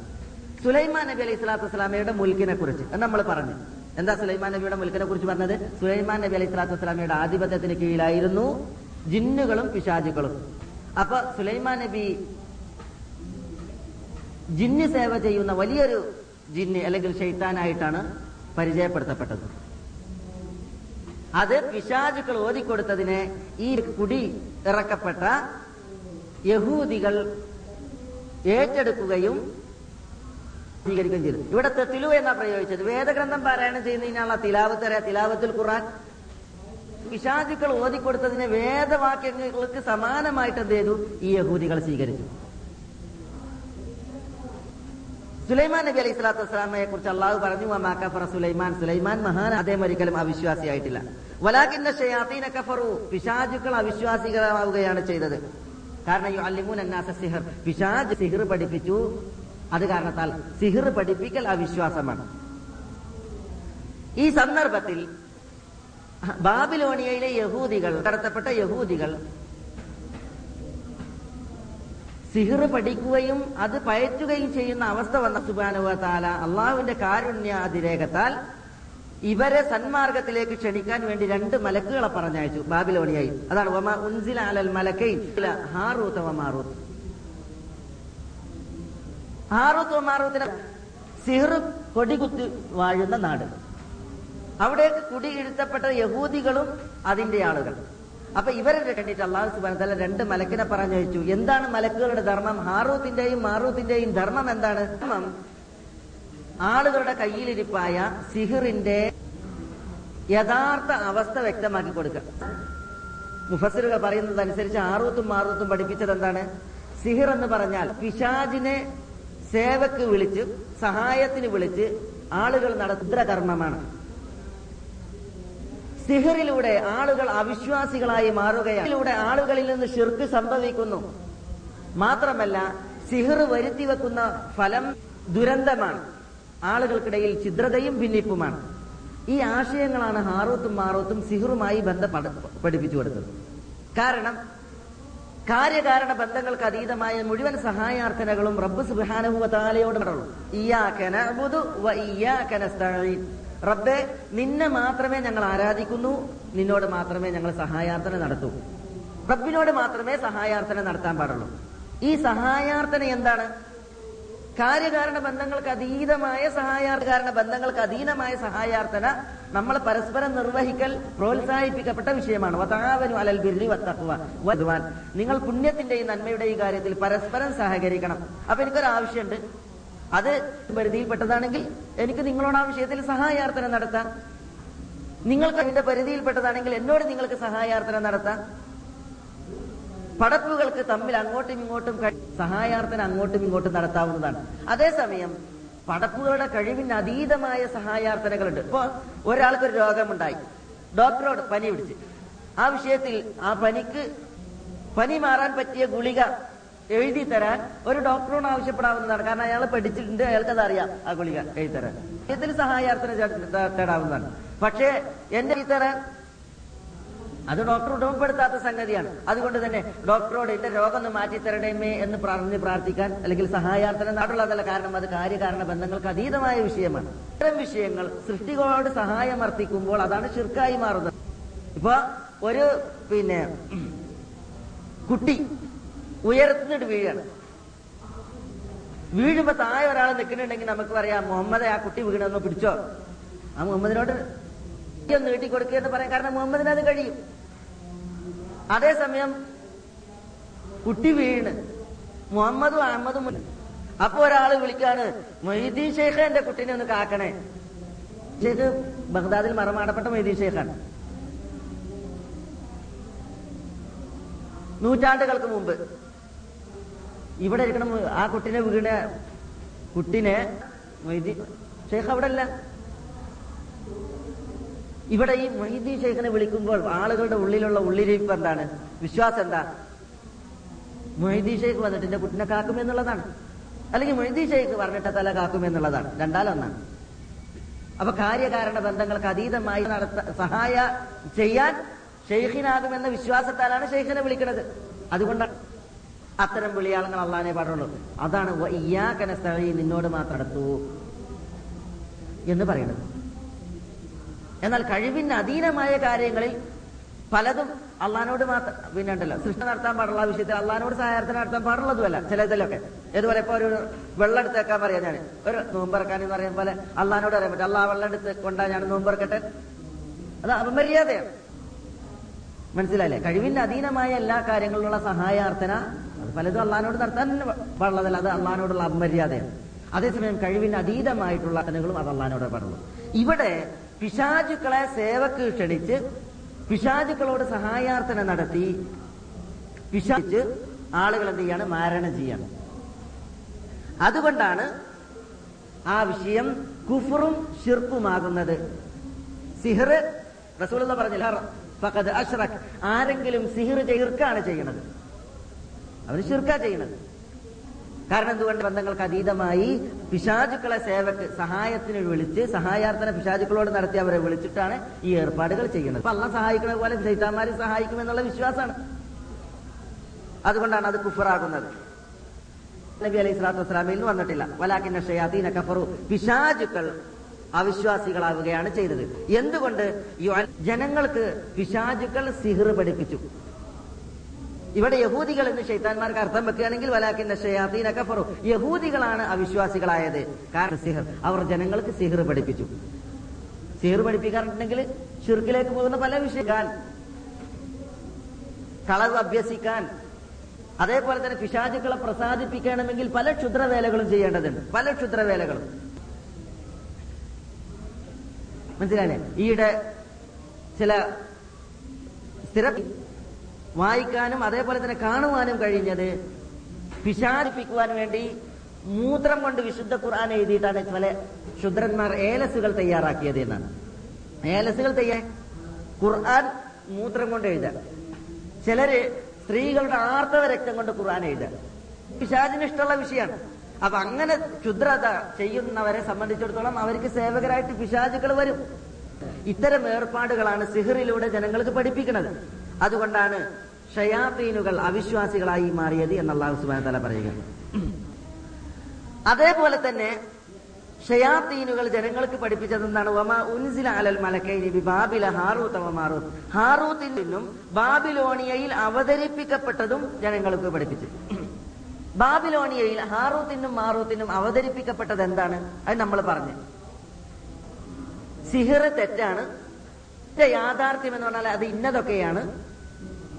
സുലൈമാൻ നബി അലൈഹി സ്വലാത്തു വസ്സലാമയുടെ മുൽക്കിനെ കുറിച്ച് നമ്മൾ പറഞ്ഞു. എന്താ സുലൈമാൻ നബിയുടെ മുൽക്കിനെ കുറിച്ച് പറഞ്ഞത്? സുലൈമാൻ നബി അലൈഹി സ്വലാത്തു വസ്സലാമയുടെ ആധിപത്യത്തിന് കീഴിലായിരുന്നു ജിന്നുകളും പിശാചുകളും. അപ്പൊ സുലൈമാൻ നബി ജിന്ന് സേവ ചെയ്യുന്ന വലിയൊരു ജിന്ന് അല്ലെങ്കിൽ ഷെയ്ത്താനായിട്ടാണ് പരിചയപ്പെടുത്തപ്പെട്ടത്. അത് പിശാചുക്കൾ ഓതിക്കൊടുത്തതിനെ ഈ കുടി ഇറക്കപ്പെട്ട യഹൂദികൾ ഏറ്റെടുക്കുകയും സ്വീകരിക്കുകയും ചെയ്തു. ഇവിടെ തെത്തിലു എന്നാ പ്രയോഗിച്ചത്. വേദഗ്രന്ഥം പാരായണം ചെയ്യുന്നതിനുള്ള തിലാവത്ത് അറിയാം തിലാവത്തുൽ ഖുർആൻ. പിശാചുക്കൾ ഓതിക്കൊടുത്തതിനെ വേദവാക്യങ്ങൾക്ക് സമാനമായിട്ട് എന്ത് ചെയ്തു? ഈ യഹൂദികൾ സ്വീകരിച്ചു. സുലൈമാൻ നബി അലൈഹി സ്വലാത്തു വസ്സലാമയെ കുറിച്ച് അള്ളാഹു പറഞ്ഞു "വമാ കഫറ സുലൈമാൻ. സുലൈമാൻ മഹാൻ അദ്ദേഹം ഒരിക്കലും അവിശ്വാസിയായിട്ടില്ല. വലാകിന്ന ഷയാത്തീന കഫറു. പിശാചുക്കൾ അവിശ്വാസികളാവുകയാണ് ചെയ്തത്. കാരണം യു അല്ലിമൂൻ അന്നാസ സിഹർ. പിശാജ് സിഹർ പഠിപ്പിച്ചു. അത് കാരണത്താൽ സിഹർ പഠിപ്പിക്കൽ അവിശ്വാസമാണ്. ഈ സന്ദർഭത്തിൽ ബാബിലോണിയയിലെ യഹൂദികൾ കടത്തപ്പെട്ട യഹൂദികൾ സിഹിർ പഠിക്കുകയും അത് പയറ്റുകയും ചെയ്യുന്ന അവസ്ഥ വന്ന സുബാനുവാല അള്ളാഹുവിന്റെ കാരുണ്യ അതിരേഖത്താൽ ഇവരെ സന്മാർഗത്തിലേക്ക് ക്ഷണിക്കാൻ വേണ്ടി രണ്ട് മലക്കുകളെ പറഞ്ഞയച്ചു. ബാബിലോണിയായി. അതാണ് വമ ഉൻസില അലൽ കൊടികുത്തി വാഴുന്ന നാട്. അവിടേക്ക് കുടിയിരുത്തപ്പെട്ട യഹൂദികളും അതിന്റെ ആളുകൾ. അപ്പൊ ഇവരെ കണ്ടിട്ട് അള്ളാഹു സുബാൻ തല രണ്ട് മലക്കിനെ പറഞ്ഞു വെച്ചു എന്താണ് മലക്കുകളുടെ ധർമ്മം? ഹാറൂത്തിന്റെയും മാറൂത്തിന്റെയും ധർമ്മം എന്താണ്? ധർമ്മം. ആളുകളുടെ കയ്യിലിരിപ്പായ സിഹിറിന്റെ യഥാർത്ഥ അവസ്ഥ വ്യക്തമാക്കി കൊടുക്കുക. മുഫസിറുകൾ പറയുന്നത് അനുസരിച്ച് ആറൂത്തും മാറൂത്തും പഠിപ്പിച്ചത് എന്താണ്? സിഹിർ എന്ന് പറഞ്ഞാൽ പിശാജിനെ സേവക്ക് വിളിച്ച് സഹായത്തിന് വിളിച്ച് ആളുകൾ നടത്തുന്ന കർമ്മമാണ് സിഹിറിലൂടെ ആളുകൾ അവിശ്വാസികളായി മാറുകയാണ്. ആളുകളിൽ നിന്ന് ഷിർക്ക് സംഭവിക്കുന്നു. മാത്രമല്ല സിഹർ വരുത്തി വെക്കുന്ന ഫലം ദുരന്തമാണ്. ആളുകൾക്കിടയിൽ ചിദ്രതയും ഭിന്നിപ്പുമാണ്. ഈ ആശയങ്ങളാണ് ഹാറൂത്തും മാറൂത്തും സിഹറുമായി ബന്ധപ്പെട പഠിപ്പിച്ചു കൊടുത്തത്. കാരണം കാര്യകാരണ ബന്ധങ്ങൾക്ക് അതീതമായ മുഴുവൻ സഹായാർത്ഥനകളും റബ്ബ് സുബാനുഭവത്താലയോട് പടുള്ളൂ റബ്ബെ നിന്നെ മാത്രമേ ഞങ്ങൾ ആരാധിക്കുന്നു നിന്നോട് മാത്രമേ ഞങ്ങൾ സഹായാർത്ഥന നടത്തൂ. റബ്ബിനോട് മാത്രമേ സഹായാർത്ഥന നടത്താൻ പാടുള്ളൂ. ഈ സഹായാർത്ഥന എന്താണ്? കാര്യകാരണ ബന്ധങ്ങൾക്ക് അതീതമായ സഹായാർത്ഥകാരണ ബന്ധങ്ങൾക്ക് അധീനമായ സഹായാർത്ഥന നമ്മൾ പരസ്പരം നിർവഹിക്കൽ പ്രോത്സാഹിപ്പിക്കപ്പെട്ട വിഷയമാണ്. വതാവനു അലൽ ബിർരി വത്തഖ്വ വദ്വാൻ. നിങ്ങൾ പുണ്യത്തിന്റെയും നന്മയുടെയും കാര്യത്തിൽ പരസ്പരം സഹകരിക്കണം. അപ്പൊ എനിക്കൊരു ആവശ്യമുണ്ട് അത് പരിധിയിൽപ്പെട്ടതാണെങ്കിൽ എനിക്ക് നിങ്ങളോട് ആ വിഷയത്തിൽ സഹായാർത്ഥന നടത്താം. നിങ്ങൾക്ക് അതിന്റെ പരിധിയിൽപ്പെട്ടതാണെങ്കിൽ എന്നോട് നിങ്ങൾക്ക് സഹായാർത്ഥന നടത്താം. പടപ്പുകൾക്ക് തമ്മിൽ അങ്ങോട്ടും ഇങ്ങോട്ടും സഹായാർത്ഥന അങ്ങോട്ടും ഇങ്ങോട്ടും നടത്താവുന്നതാണ്. അതേസമയം പടപ്പുകളുടെ കഴിവിന് അതീതമായ സഹായാർത്ഥനകളുണ്ട്. ഇപ്പോ ഒരാൾക്ക് ഒരു രോഗമുണ്ടായി. ഡോക്ടറോട് പനി പിടിച്ച്. ആ വിഷയത്തിൽ ആ പനിക്ക് പനി മാറാൻ പറ്റിയ ഗുളിക എഴുതി തരാൻ ഒരു ഡോക്ടറോട് ആവശ്യപ്പെടാവുന്നതാണ്. കാരണം അയാൾ പഠിച്ചിട്ടുണ്ട് അയാൾക്ക് അത് അറിയാം ആ ഗുളിക എഴുതി തരാൻ ഇതിൽ സഹായാർത്ഥന തേടാവുന്നതാണ്. പക്ഷേ എന്റെ എഴുതി തരാൻ അത് ഡോക്ടർ ഉടമപ്പെടുത്താത്ത സംഗതിയാണ്. അതുകൊണ്ട് തന്നെ ഡോക്ടറോട് എന്റെ രോഗം ഒന്ന് മാറ്റി തരണമേ എന്ന് പറഞ്ഞ് പ്രാർത്ഥിക്കാൻ അല്ലെങ്കിൽ സഹായാർത്ഥന നാടുള്ളതല്ല കാരണം അത് കാര്യകാരണ ബന്ധങ്ങൾക്ക് അതീതമായ വിഷയമാണ്. ഇത്തരം വിഷയങ്ങൾ സൃഷ്ടികളോട് സഹായം അർത്ഥിക്കുമ്പോൾ അതാണ് ശിർക്കായി മാറുന്നത്. ഇപ്പൊ ഒരു പിന്നെ കുട്ടി ഉയർന്നിട്ട് വീഴാണ്. വീഴുമ്പോ താഴെ ഒരാൾ നിൽക്കുന്നുണ്ടെങ്കിൽ നമുക്ക് പറയാം മുഹമ്മദ് ആ കുട്ടി വീണെന്ന് പിടിച്ചോ? ആ മുഹമ്മദിനോട് നീട്ടി കൊടുക്കുക എന്ന് പറയാം. കാരണം മുഹമ്മദിന് അത് കഴിയും. അതേസമയം കുട്ടി വീണ്. മുഹമ്മദും അഹമ്മദും. അപ്പൊ ഒരാൾ വിളിക്കാണ് മൊയ്തീൻ ഷെയ്ഖ് എന്റെ കുട്ടീനെ ഒന്ന് കാക്കണേ. ഷെയ്ഖ് ബഗ്ദാദിൽ മറമാടപ്പെട്ട മൊയ്തീൻ ഷെയ്ഖാണ്. നൂറ്റാണ്ടുകൾക്ക് മുമ്പ്. ഇവിടെ ഇരിക്കണം ആ കുട്ടിനെ വീണ കുട്ടിനെ മൊയ്തീൻ ഷെയ്ഖ് അവിടെ അല്ല ഇവിടെ ഈ മൊഹീദ്ദീൻ ഷെയ്ഖിനെ വിളിക്കുമ്പോൾ ആളുകളുടെ ഉള്ളിലുള്ള ഉള്ളിരിപ്പ് എന്താണ്? വിശ്വാസം എന്താ? മൊയ്തി ഷെയ്ഖ് വന്നിട്ട് എന്റെ കുട്ടിനെ കാക്കും എന്നുള്ളതാണ്. അല്ലെങ്കിൽ മൊയ്തി ഷെയ്ഖ് പറഞ്ഞിട്ട തല കാക്കും എന്നുള്ളതാണ്. രണ്ടാലൊന്നാണ്. അപ്പൊ കാര്യകാരണ ബന്ധങ്ങൾക്ക് അതീതമായി നടത്ത സഹായ ചെയ്യാൻ ഷെയ്ഖിനാകുമെന്ന വിശ്വാസത്താലാണ് ഷെയ്ഖിനെ വിളിക്കുന്നത് അതുകൊണ്ടാണ് അത്തരം വിളിയാളങ്ങൾ അള്ളഹാനെ പാടുള്ളൂ അതാണ് സ്ഥഴി നിന്നോട് മാത്രം അടുത്തു എന്ന് പറയുന്നത്. എന്നാൽ കഴിവിന് അധീനമായ കാര്യങ്ങളിൽ പലതും അള്ളഹാനോട് മാത്രം പിന്നെ ഉണ്ടല്ലോ സൃഷ്ടി നടത്താൻ പാടുള്ള വിഷയത്തിൽ അള്ളഹാനോട് സഹായത്തിന് നടത്താൻ പാടുള്ളതുമല്ല. ചിലതിലൊക്കെ. ഇതുപോലെ ഇപ്പൊ ഒരു വെള്ളം എടുത്ത് വെക്കാൻ പറയാം ഞാൻ ഒരു നോമ്പറക്കാൻ എന്ന് പറയുന്ന പോലെ അള്ളഹാനോട് അറിയാൻ പറ്റും. അള്ളാഹ് വെള്ളം എടുത്ത് കൊണ്ടാ ഞാൻ നോമ്പറക്കട്ടെ? അത് അപമര്യാദയാണ്. മനസ്സിലായില്ലേ? കഴിവിന്റെ അധീനമായ എല്ലാ കാര്യങ്ങളിലുള്ള സഹായാർത്ഥന പലതും അള്ളഹാനോട് നടത്താൻ പാടുള്ളതല്ല അത് അള്ളഹാനോടുള്ള അപമര്യാദയാണ് അതേസമയം കഴിവിന് അതീതമായിട്ടുള്ള കഥകളും അത് അള്ളഹാനോട് പാടുള്ളൂ. ഇവിടെ പിശാചുക്കളെ സേവക്ക് ക്ഷണിച്ച് പിശാചുക്കളോട് സഹായാർത്ഥന നടത്തി പിശാച്ച് ആളുകൾ എന്ത് ചെയ്യാണ്? മാരണം ചെയ്യാണ്. അതുകൊണ്ടാണ് ആ വിഷയം കുഫറും ഷിർക്കുമാകുന്നത് സിഹർ റസൂൽ പറഞ്ഞില്ല ഫഖദ് അഷ്റഖ് ആരെങ്കിലും സിഹിർ ചേർക്കാണ് ചെയ്യണത്. അവന് ചുരുക്ക ചെയ്യണത്. കാരണം എന്തുകൊണ്ട് ബന്ധങ്ങൾക്ക് അതീതമായി പിശാചുക്കളെ സേവക്ക് സഹായത്തിന് വിളിച്ച് സഹായാർത്ഥന പിശാചുക്കളോട് നടത്തി അവരെ വിളിച്ചിട്ടാണ് ഈ ഏർപ്പാടുകൾ ചെയ്യുന്നത്. അപ്പൊ അള്ള സഹായിക്കണ പോലെ ചൈത്താന്മാരെ സഹായിക്കും എന്നുള്ള വിശ്വാസമാണ് അതുകൊണ്ടാണ് അത് കുഫറാകുന്നത്. നബി അലൈഹി സ്വലാത്തു വസ്സലാമിൽ നിന്ന് വന്നിട്ടില്ല. വലാക്കിന്ന ഷയാത്തീന കഫറു. പിശാചുക്കൾ അവിശ്വാസികളാവുകയാണ് ചെയ്തത്. എന്തുകൊണ്ട്? ജനങ്ങൾക്ക് പിശാചുക്കൾ സിഹർ പഠിപ്പിച്ചു. ഇവിടെ യഹൂദികൾ എന്ന് ഷെയ്ത്താൻമാർക്ക് അർത്ഥം വെക്കുകയാണെങ്കിൽ വലാക്കിന്റെ ഷയാത്തീന കഫറു. യഹൂദികളാണ് അവിശ്വാസികളായത്. കാരണം സിഹർ അവർ ജനങ്ങൾക്ക് സിഹർ പഠിപ്പിച്ചു. സിഹർ പഠിപ്പിക്കാറുണ്ടെങ്കിൽ ഷിർക്കിലേക്ക് പോകുന്ന പല വിഷയങ്ങൾ. കളവ് അഭ്യസിക്കാൻ. അതേപോലെ തന്നെ പിശാചുക്കളെ പ്രസാദിപ്പിക്കണമെങ്കിൽ പല ക്ഷുദ്രവേലകളും ചെയ്യേണ്ടതുണ്ട്. പല ക്ഷുദ്രവേലകളും. മനസ്സിലായില്ലേ? ഈയിടെ ചില സ്ഥിര വായിക്കാനും അതേപോലെ തന്നെ കാണുവാനും കഴിഞ്ഞത് പിശാരിപ്പിക്കുവാൻ വേണ്ടി മൂത്രം കൊണ്ട് വിശുദ്ധ ഖുർആൻ എഴുതിയിട്ടാണ് ചില ശുദ്രന്മാർ ഏലസുകൾ തയ്യാറാക്കിയത് എന്നാണ്. ഏലസുകൾ തയ്യാ? ഖുർആൻ മൂത്രം കൊണ്ട് എഴുതാം. ചിലര് സ്ത്രീകളുടെ ആർത്തവ രക്തം കൊണ്ട് ഖുർആൻ എഴുതാം. പിശാചിന് ഇഷ്ടമുള്ള വിഷയമാണ്. അപ്പൊ അങ്ങനെ ക്ഷുദ്രത ചെയ്യുന്നവരെ സംബന്ധിച്ചിടത്തോളം അവർക്ക് സേവകരായിട്ട് പിശാചുകൾ വരും. ഇത്തരം ഏർപ്പാടുകളാണ് സിഹറിലൂടെ ജനങ്ങൾക്ക് പഠിപ്പിക്കുന്നത്. അതുകൊണ്ടാണ് ഷയാത്തീനുകൾ അവിശ്വാസികളായി മാറിയത് എന്ന് അള്ളാഹു സുബാന തല അതേപോലെ തന്നെ ഷയാത്തീനുകൾ ജനങ്ങൾക്ക് പഠിപ്പിച്ചത് എന്താണ്? ഉൻസില അലൽ മലക്കൈനി ബാബില ഹാറൂത്ത് മാറൂത്ത്. ഹാറൂത്തിൽ നിന്നും ബാബിലോണിയയിൽ അവതരിപ്പിക്കപ്പെട്ടതും ജനങ്ങൾക്ക് പഠിപ്പിച്ചു. ബാബിലോണിയയിൽ ഹാറൂത്തിനും മാറൂത്തിനും അവതരിപ്പിക്കപ്പെട്ടത് എന്താണ്? അത് നമ്മൾ പറഞ്ഞു. സിഹിറ് തെറ്റാണ്. യാഥാർത്ഥ്യം എന്ന് പറഞ്ഞാൽ അത് ഇന്നതൊക്കെയാണ്.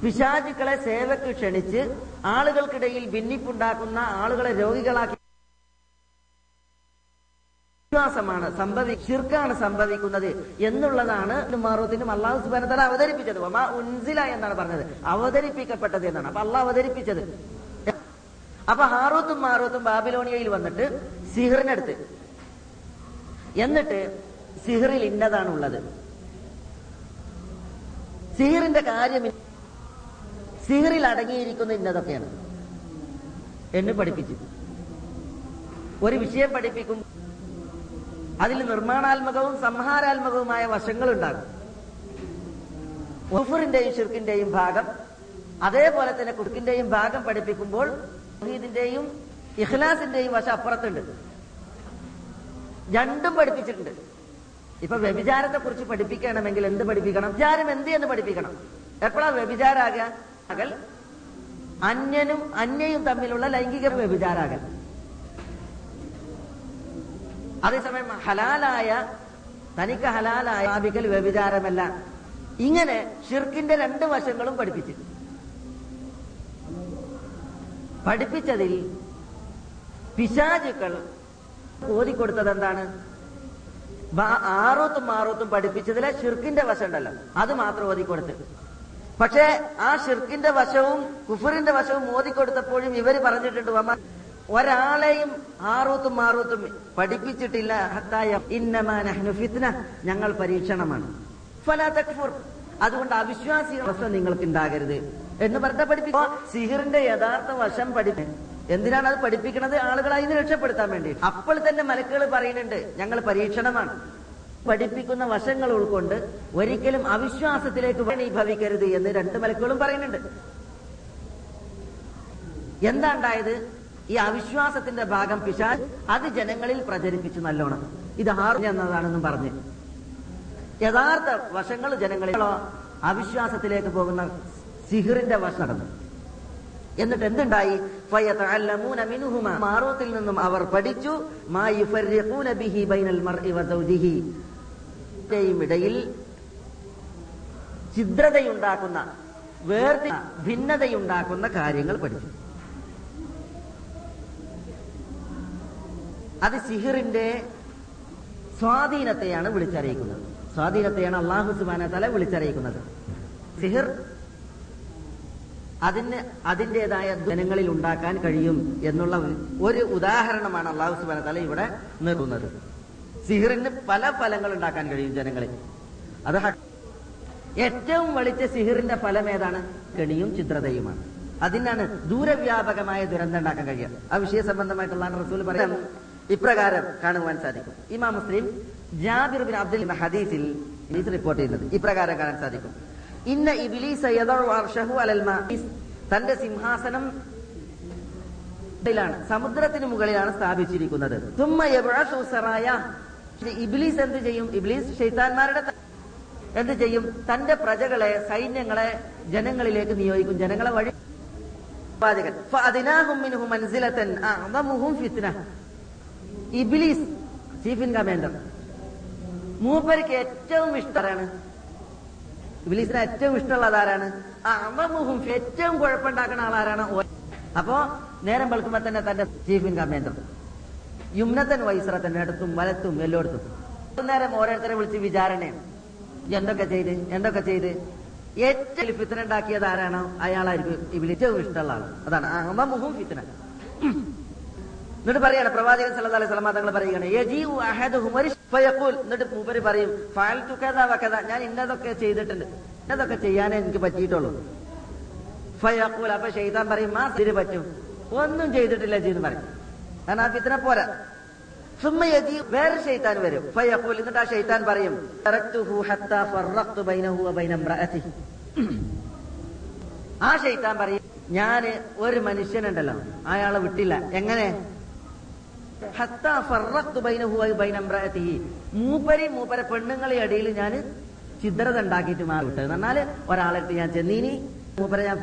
പിശാചുക്കളെ സേവക്ക് ക്ഷണിച്ച് ആളുകൾക്കിടയിൽ ഭിന്നിപ്പുണ്ടാക്കുന്ന ആളുകളെ രോഗികളാക്കി. വിശ്വാസമാണ് സംഭവി ശിർക്കാണ് സംഭവിക്കുന്നത് എന്നുള്ളതാണ് മാറൂത്തിനും അള്ളാഹു സുബാനത്തല അവതരിപ്പിച്ചത്. ഉൻസില എന്നാണ് പറഞ്ഞത്. അവതരിപ്പിക്കപ്പെട്ടത് എന്നാണ്. അപ്പൊ അള്ളാഹ് അവതരിപ്പിച്ചത്. അപ്പൊ ഹാറൂത്തും മാറൂത്തും ബാബിലോണിയയിൽ വന്നിട്ട് സിഹിറിനടുത്ത്. എന്നിട്ട് സിഹിറിൽ ഇന്നതാണുള്ളത്. സിഹിറിന്റെ കാര്യം സിഹിറിൽ അടങ്ങിയിരിക്കുന്ന ഇന്നതൊക്കെയാണ്. എന്നെ പഠിപ്പിച്ചു. ഒരു വിഷയം പഠിപ്പിക്കും അതിൽ നിർമ്മാണാത്മകവും സംഹാരാത്മകവുമായ വശങ്ങൾ ഉണ്ടാകും ഒഫറിന്റെയും ഷിർക്കിന്റെയും ഭാഗം അതേപോലെ തന്നെ കുർക്കിന്റെയും ഭാഗം പഠിപ്പിക്കുമ്പോൾ മുഹീദിന്റെയും ഇഖ്ലാസിന്റെയും വശം അപ്പുറത്തുണ്ട്. രണ്ടും പഠിപ്പിച്ചിട്ടുണ്ട്. ഇപ്പൊ വ്യഭിചാരത്തെ കുറിച്ച് പഠിപ്പിക്കണമെങ്കിൽ എന്ത് പഠിപ്പിക്കണം? വിചാരം എന്ത് എന്ന് പഠിപ്പിക്കണം? എപ്പോഴാ വ്യഭിചാരാകുക? അകൽ അന്യനും അന്യയും തമ്മിലുള്ള ലൈംഗിക വ്യഭിചാരാകൽ. അതേസമയം ഹലാലായ തനിക്ക് ഹലാലായ സ്ഥാപിക്കൽ വ്യഭിചാരമല്ല. ഇങ്ങനെ ഷിർക്കിന്റെ രണ്ട് വശങ്ങളും പഠിപ്പിച്ചു പഠിപ്പിച്ചതിൽ പിശാചുക്കൾ ഓതിക്കൊടുത്തത് എന്താണ്? ആറോത്തും മാറോത്തും പഠിപ്പിച്ചതിലെ ഷിർക്കിന്റെ വശം ഉണ്ടല്ലോ. അത് മാത്രം ഓതിക്കൊടുത്ത്. പക്ഷേ ആ ഷിർക്കിന്റെ വശവും കുഫറിന്റെ വശവും ഓതിക്കൊടുത്തപ്പോഴും ഇവർ പറഞ്ഞിട്ടുണ്ട് വമ ഒരാളെയും ആറൂത്തും മാറൂത്തും പഠിപ്പിച്ചിട്ടില്ല. ഹത്തായ ഇന്നമാ നഹ്നു ഫിത്ന ഞങ്ങൾ പരീക്ഷണമാണ്. ഫലാതക്ഫുർ അതുകൊണ്ട് അവിശ്വാസി അവസ്ഥ നിങ്ങൾക്ക് ഉണ്ടാകരുത് എന്ന് പറഞ്ഞ പഠിപ്പിക്കുക. സിഹിറിന്റെ യഥാർത്ഥ വശം പഠിപ്പി എന്തിനാണ് അത് പഠിപ്പിക്കുന്നത് ആളുകളെ അതിന് രക്ഷപ്പെടുത്താൻ വേണ്ടി. അപ്പോൾ തന്നെ മലക്കുകൾ പറയുന്നുണ്ട് ഞങ്ങൾ പരീക്ഷണമാണ്. പഠിപ്പിക്കുന്ന വശങ്ങൾ ഉൾക്കൊണ്ട് ഒരിക്കലും അവിശ്വാസത്തിലേക്ക് ഭവിക്കരുത് എന്ന് രണ്ട് മലക്കുകളും പറയുന്നുണ്ട്. എന്താ ഉണ്ടായത് ഈ അവിശ്വാസത്തിന്റെ ഭാഗം പിശാൽ അത് ജനങ്ങളിൽ പ്രചരിപ്പിച്ചു നല്ലോണം. ഇത് ഹാർജ് എന്നതാണെന്നും പറഞ്ഞ്. യഥാർത്ഥ വശങ്ങൾ ജനങ്ങളിലോ അവിശ്വാസത്തിലേക്ക് പോകുന്ന സിഹിറിന്റെ വശം നടന്നു. എന്നിട്ട് എന്തുണ്ടായി? മാറൂത്തിൽ നിന്നും അവർ പഠിച്ചു. വസൗജിഹി ഇടയിൽ ഛിദ്രതയുണ്ടാക്കുന്ന വേർതി ഭിന്നതയുണ്ടാക്കുന്ന കാര്യങ്ങൾ പഠിച്ചു. അത് സിഹിറിന്റെ സ്വാധീനത്തെയാണ് വിളിച്ചറിയിക്കുന്നത്. സ്വാധീനത്തെയാണ് അള്ളാഹു സുബാന തല വിളിച്ചറിയിക്കുന്നത്. സിഹിർ അതിന് അതിന്റെതായ ജനങ്ങളിൽ ഉണ്ടാക്കാൻ കഴിയും എന്നുള്ള ഒരു ഉദാഹരണമാണ് അള്ളാഹു സുബാന തല ഇവിടെ നിർത്തുന്നത് സിഹിറിന് പല ഫലങ്ങൾ ഉണ്ടാക്കാൻ കഴിയും ജനങ്ങളെ. അത് ഏറ്റവും വലിച്ച സിഹിറിന്റെ ഫലം ഏതാണ്? കെണിയും ചിത്രതയുമാണ്. അതിനാണ് ദൂരവ്യാപകമായ ദുരന്തം ഉണ്ടാക്കാൻ കഴിയുക. ആ വിഷയ സംബന്ധമായിട്ടുള്ള റസൂൽ പറയാം ഇപ്രകാരം കാണുവാൻ സാധിക്കും. ഇമാ മുസ്ലിം ജാബിർ ബിൻ അബ്ദുൽ ഹദീസിൽ ഹദീസ് റിപ്പോർട്ട് ചെയ്യുന്നത് ഇപ്രകാരം കാണാൻ സാധിക്കും. ഇന്ന ഇബിലീസ് തന്റെ സിംഹാസനം സമുദ്രത്തിന് മുകളിലാണ് സ്ഥാപിച്ചിരിക്കുന്നത്. ഇബ്ലീസ് എന്ത് ചെയ്യും? ഇബ്ലീസ് ഷെയ്ത്താന്മാരുടെ ത- എന്ത് ചെയ്യും? തന്റെ പ്രജകളെ സൈന്യങ്ങളെ ജനങ്ങളിലേക്ക് നിയോഗിക്കും. ജനങ്ങളെ വഴി പാചകൻ ഇബ്ലീസ് ചീഫ് ഇൻ കമാൻഡർ. മൂപ്പർക്ക് ഏറ്റവും ഇഷ്ടമാണ് ഇബിലീസിന് ഏറ്റവും ഇഷ്ടമുള്ളത് ആരാണ്? അമമുഹും ഏറ്റവും കുഴപ്പമുണ്ടാക്കുന്ന ആളാരാണ് അപ്പോ നേരം വെളുക്കുമ്പോ തന്നെ തന്റെ ചീഫ് ഇൻ കമാൻഡർ. യുമ്നത്തൻ വൈസ്രത്തൻ ഇടത്തും വലത്തും എല്ലായിടത്തും നേരം ഓരോരുത്തരെ വിളിച്ച് വിചാരണയും എന്തൊക്കെ ചെയ്ത് എന്തൊക്കെ ചെയ്ത്? ഏറ്റവും ഫിത്തന ഉണ്ടാക്കിയത് ആരാണോ? അയാളായിരിക്കും. ഈ ഏറ്റവും ഇഷ്ടമുള്ള ആൾ അതാണ്. അമമുഹും ഫിത്തന എന്നിട്ട് പറയാണ് പ്രവാചകൻ സല്ലല്ലാഹു അലൈഹി വസല്ലം തങ്ങൾ പറയുകയാണ് യജീഉ അഹദുഹും ഫയഖൂൽ. എന്നിട്ട് മൂപ്പര് പറയും ഫഅൽതു ഞാൻ ഇന്നതൊക്കെ ചെയ്തിട്ടുണ്ട്. ഇന്നതൊക്കെ ചെയ്യാനേ എനിക്ക് പറ്റിയിട്ടുള്ളൂ. ഫയഖൂൽ. അപ്പൊ ഷെയ്താൻ പറയും മാ പറ്റും. ഒന്നും ചെയ്തിട്ടില്ല ജീന്ന് പറയും. കാരണം ആ ഫിത്തന പോരാ സുമ്മയതി വേറെ ഷെയ്ത്താൻ വരും. ഫയഖൂൽ എന്നിട്ട് ആ ഷെയ്ത്താൻ പറയും തറക്തുഹു ഹത്താ ഫറഖ്തു ബൈനഹു വബൈന ഇംറഅതിഹി ആ ഷെയ്ത്താൻ പറയും ഞാൻ ഒരു മനുഷ്യനുണ്ടല്ലോ അയാളെ വിട്ടില്ല. എങ്ങനെ? ഹത്താ ഫറഖ്തു ബൈനഹു വബൈന ഇംറഅതിഹി മൂപ്പരി മൂപ്പര പെണ്ണുങ്ങളെ അടിയിൽ ഞാൻ ചിദ്രത ഉണ്ടാക്കിയിട്ട് മാറി വിട്ടത്. എന്നാൽ ഒരാളെടുത്ത് ഞാൻ ചെന്നീനി മൂപ്പരെ ഞാൻ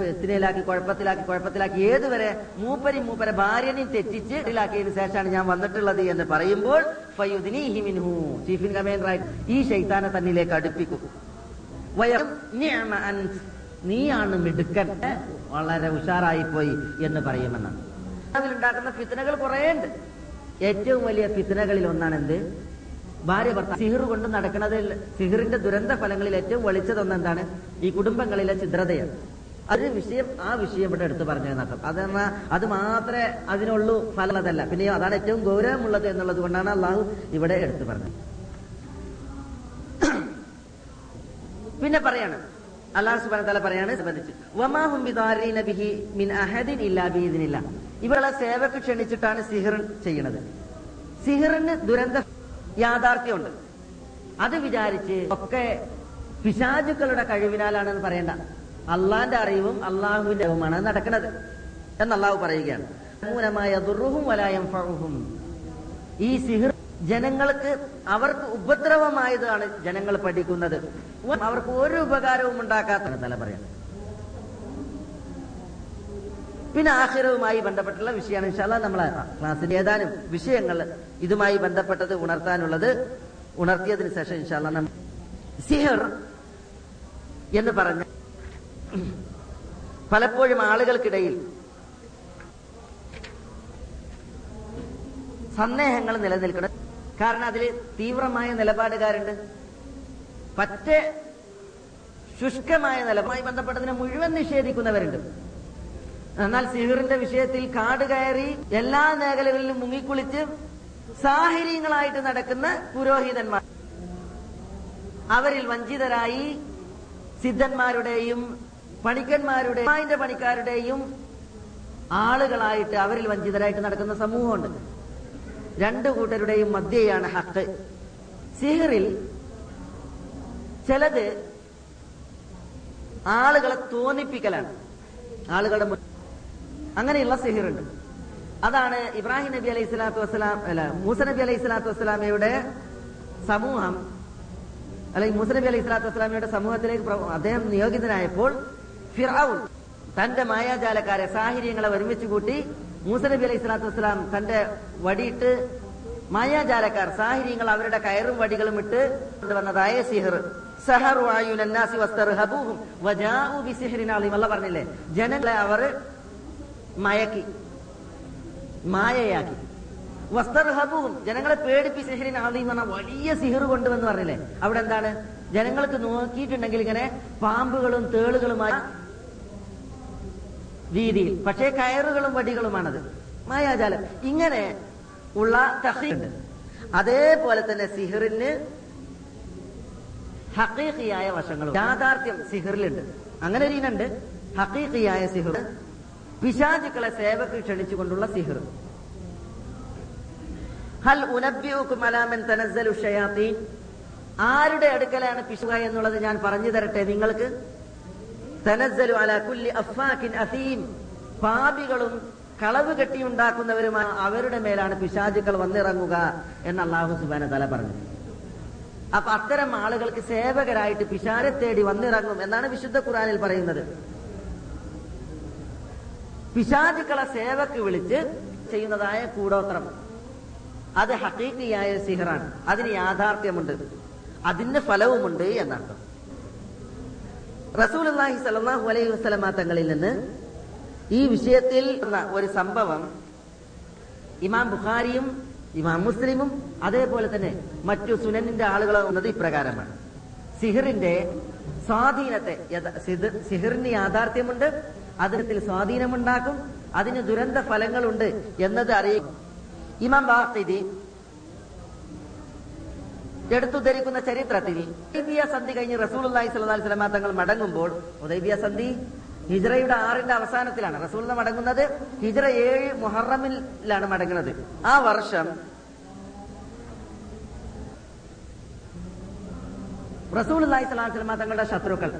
കുഴപ്പത്തിലാക്കി കുഴപ്പത്തിലാക്കി. ഏതുവരെ മൂപ്പരി മൂപ്പര ഭാര്യനെയും തെറ്റിച്ച് ഇതിലാക്കിയതിനു ശേഷമാണ് ഞാൻ വന്നിട്ടുള്ളത് എന്ന് പറയുമ്പോൾ ചീഫ് ഇൻ കമാൻഡറായിട്ട് ഈ ശൈതാനെ തന്നിലേക്ക് അടുപ്പിക്കും. നീയാണ് മിടുക്കൻ. വളരെ ഉഷാറായി പോയി എന്ന് പറയുമെന്നാണ്. അതിലുണ്ടാക്കുന്ന ഫിത്തനകൾ കുറേ ഉണ്ട്. ഏറ്റവും വലിയ ഫിത്തനകളിൽ ഒന്നാണ് എന്ത്? ഭാര്യ ഭർത്താവ്. സിഹിർ കൊണ്ട് നടക്കുന്നതിൽ സിഹിറിന്റെ ദുരന്ത ഫലങ്ങളിൽ ഏറ്റവും വെളിച്ചതൊന്നെന്താണ് ഈ കുടുംബങ്ങളിലെ ഛിദ്രതയാണ്. അത് വിഷയം ആ വിഷയം ഇവിടെ എടുത്തു പറഞ്ഞു എന്നർത്ഥം അതെന്നാ അത് മാത്രമേ അതിനുള്ളൂ ഫലമതല്ല പിന്നെ അതാണ് ഏറ്റവും ഗൗരവമുള്ളത് എന്നുള്ളത് കൊണ്ടാണ് അള്ളാഹു ഇവിടെ എടുത്തു പറഞ്ഞത്. പിന്നെ പറയാണ്. അള്ളാഹു സുബ്ഹാനഹു തല പറയാണ് സംബന്ധിച്ച്. ഇവളെ സേവക്ക് ക്ഷണിച്ചിട്ടാണ് സിഹിർ ചെയ്യുന്നത്. സിഹിറിന് ദുരന്ത യാഥാർത്ഥ്യമുണ്ട്. അത് വിചാരിച്ച് ഒക്കെ പിശാചുക്കളുടെ കഴിവിനാലാണെന്ന് പറയണ്ട. അള്ളാന്റെ അറിവും അള്ളാഹുവിന്റെ അറിവുമാണ് നടക്കുന്നത് എന്ന് അള്ളാഹു പറയുകയാണ്. മൂലമായ ദുർഹും വലായം ഫഹും ഈ സിഹിർ ജനങ്ങൾക്ക് അവർക്ക് ഉപദ്രവമായതാണ് ജനങ്ങൾ പഠിക്കുന്നത്. അവർക്ക് ഒരു ഉപകാരവും ഉണ്ടാക്കാത്ത തല പറയാം പിന്നെ ആഹിരവുമായി ബന്ധപ്പെട്ടുള്ള വിഷയമാണ്. ഇൻഷാല്ല നമ്മൾ ക്ലാസ്സിന്റെ ഏതാനും വിഷയങ്ങൾ ഇതുമായി ബന്ധപ്പെട്ടത് ഉണർത്താനുള്ളത് ഉണർത്തിയതിനു ശേഷം ഇൻഷാല്ല സിഹർ എന്ന് പറഞ്ഞ പലപ്പോഴും ആളുകൾക്കിടയിൽ സന്ദേഹങ്ങൾ നിലനിൽക്കണം. കാരണം അതിൽ തീവ്രമായ നിലപാടുകാരുണ്ട്. പറ്റേ ശുഷ്കമായ നിലപാടുമായി ബന്ധപ്പെട്ടതിനെ മുഴുവൻ നിഷേധിക്കുന്നവരുണ്ട്. എന്നാൽ സിഹിറിന്റെ വിഷയത്തിൽ കാട് കയറി എല്ലാ മേഖലകളിലും മുങ്ങിക്കുളിച്ച് സാഹചര്യങ്ങളായിട്ട് നടക്കുന്ന പുരോഹിതന്മാർ. അവരിൽ വഞ്ചിതരായി സിദ്ധന്മാരുടെയും പണിക്കന്മാരുടെയും അതിന്റെ പണിക്കാരുടെയും ആളുകളായിട്ട് അവരിൽ വഞ്ചിതരായിട്ട് നടക്കുന്ന സമൂഹമുണ്ട്. രണ്ടു കൂട്ടരുടെയും മധ്യയാണ് ഹക്ക്. സിഹറിൽ ചിലത് ആളുകളെ തോന്നിപ്പിക്കലാണ്. ആളുകളുടെ അങ്ങനെയുള്ള സിഹിറുണ്ട്. അതാണ് ഇബ്രാഹിം നബി അലൈഹി സ്വലാത്തു വസ്സലാം അല്ല മൂസ നബി അലൈഹി സ്വലാത്തു വസ്സലാമയുടെ സമൂഹം അല്ലെങ്കിൽ മൂസ നബി അലൈഹി സ്വലാത്തു വസ്സലാമയുടെ സമൂഹത്തിലേക്ക് അദ്ദേഹം നിയോഗിതനായപ്പോൾ ഫിറൌൻ തന്റെ മായാജാലക്കാരെ സാഹചര്യങ്ങളെ ഒരുമിച്ച് കൂട്ടി മൂസ നബി അലൈഹി സ്വലാത്തു വസ്സലാം തന്റെ വടിയിട്ട് മായാജാലക്കാർ സാഹചര്യങ്ങൾ അവരുടെ കയറും വടികളും ഇട്ട് കൊണ്ടുവന്നതായ സിഹർ. പറഞ്ഞില്ലേ? ജനങ്ങളെ അവർ മയക്കി മായയാക്കി. വസ്തർഹബൂഹും ജനങ്ങളെ പേടിപ്പി സിഹ്റിൻ എന്ന് പറഞ്ഞ വലിയ സിഹർ കൊണ്ടുവന്ന് പറഞ്ഞില്ലേ? അവിടെ എന്താണ്? ജനങ്ങൾക്ക് നോക്കിയിട്ടുണ്ടെങ്കിൽ ഇങ്ങനെ പാമ്പുകളും തേളുകളുമായി രീതിയിൽ പക്ഷേ കയറുകളും വടികളുമാണത്. മായാജാലം. ഇങ്ങനെ ഉള്ള തഹീണ്ട് അതേപോലെ തന്നെ സിഹിറിന് ഹക്കീഖിയായ വശങ്ങളും യാഥാർത്ഥ്യം സിഹിറിലുണ്ട്. അങ്ങനെ ഒരു ഇനുണ്ട് ഹക്കീഖിയായ സിഹിർ പിശാചുക്കളെ സേവക്ക് ക്ഷണിച്ചുകൊണ്ടുള്ള സിഹിർ ഹൽ ഉനബ്യൂക്കും അലാമൻ തനസ്സലു ആരുടെ അടുക്കലാണ് പിശുക എന്നുള്ളത് ഞാൻ പറഞ്ഞു തരട്ടെ നിങ്ങൾക്ക്? തനസ്സലു അല കുല്ലി അഫാക്കിൻ അസീം. പാപികളും കളവ് കെട്ടിയുണ്ടാക്കുന്നവരുമായ അവരുടെ മേലാണ് പിശാചുക്കൾ വന്നിറങ്ങുക എന്ന് അള്ളാഹു സുബാന തല പറഞ്ഞു. അപ്പൊ അത്തരം ആളുകൾക്ക് സേവകരായിട്ട് പിശാരെ തേടി വന്നിറങ്ങും എന്നാണ് വിശുദ്ധ ഖുറാനിൽ പറയുന്നത്. പിശാചുക്കളെ സേവക്ക് വിളിച്ച് ചെയ്യുന്നതായ കൂടോത്രം. അത് ഹക്കീക്കിയായ സിഹറാണ്. അതിന് യാഥാർത്ഥ്യമുണ്ട്. അതിന് ഫലവുമുണ്ട് എന്നർത്ഥം. അള്ളാഹി സലാഹു അലൈഹി വസ്ലമാ തങ്ങളിൽ നിന്ന് ഈ വിഷയത്തിൽ ഒരു സംഭവം ഇമാം ബുഖാരിയും ഇമാം മുസ്ലിമും അതേപോലെ തന്നെ മറ്റു സുനനിന്റെ ആളുകൾ വന്നത് ഇപ്രകാരമാണ്. സിഹിറിന്റെ സ്വാധീനത്തെ സിഹിറിന് യാഥാർത്ഥ്യമുണ്ട് അതിനത്തിൽ സ്വാധീനമുണ്ടാക്കും അതിന് ദുരന്ത ഫലങ്ങളുണ്ട് എന്നത് അറിയും ഇമാം ബാഖിദി എടുത്തുദ്ധരിക്കുന്ന ചരിത്രത്തിൽ ഉദൈബിയ സന്ധി കഴിഞ്ഞ് റസൂൽ അള്ളാഹി സ്വലാഹി വസല്ലമ തങ്ങൾ മടങ്ങുമ്പോൾ ഉദൈബിയ സന്ധി ഹിജ്റയുടെ ആറിന്റെ അവസാനത്തിലാണ്. റസൂൽ മടങ്ങുന്നത് ഹിജ്റ ഏഴ് മുഹറമിലാണ് മടങ്ങുന്നത്. ആ വർഷം റസൂൽ അള്ളാഹി സ്വലാഹി സ്വലമ തങ്ങളുടെ ശത്രുക്കൾ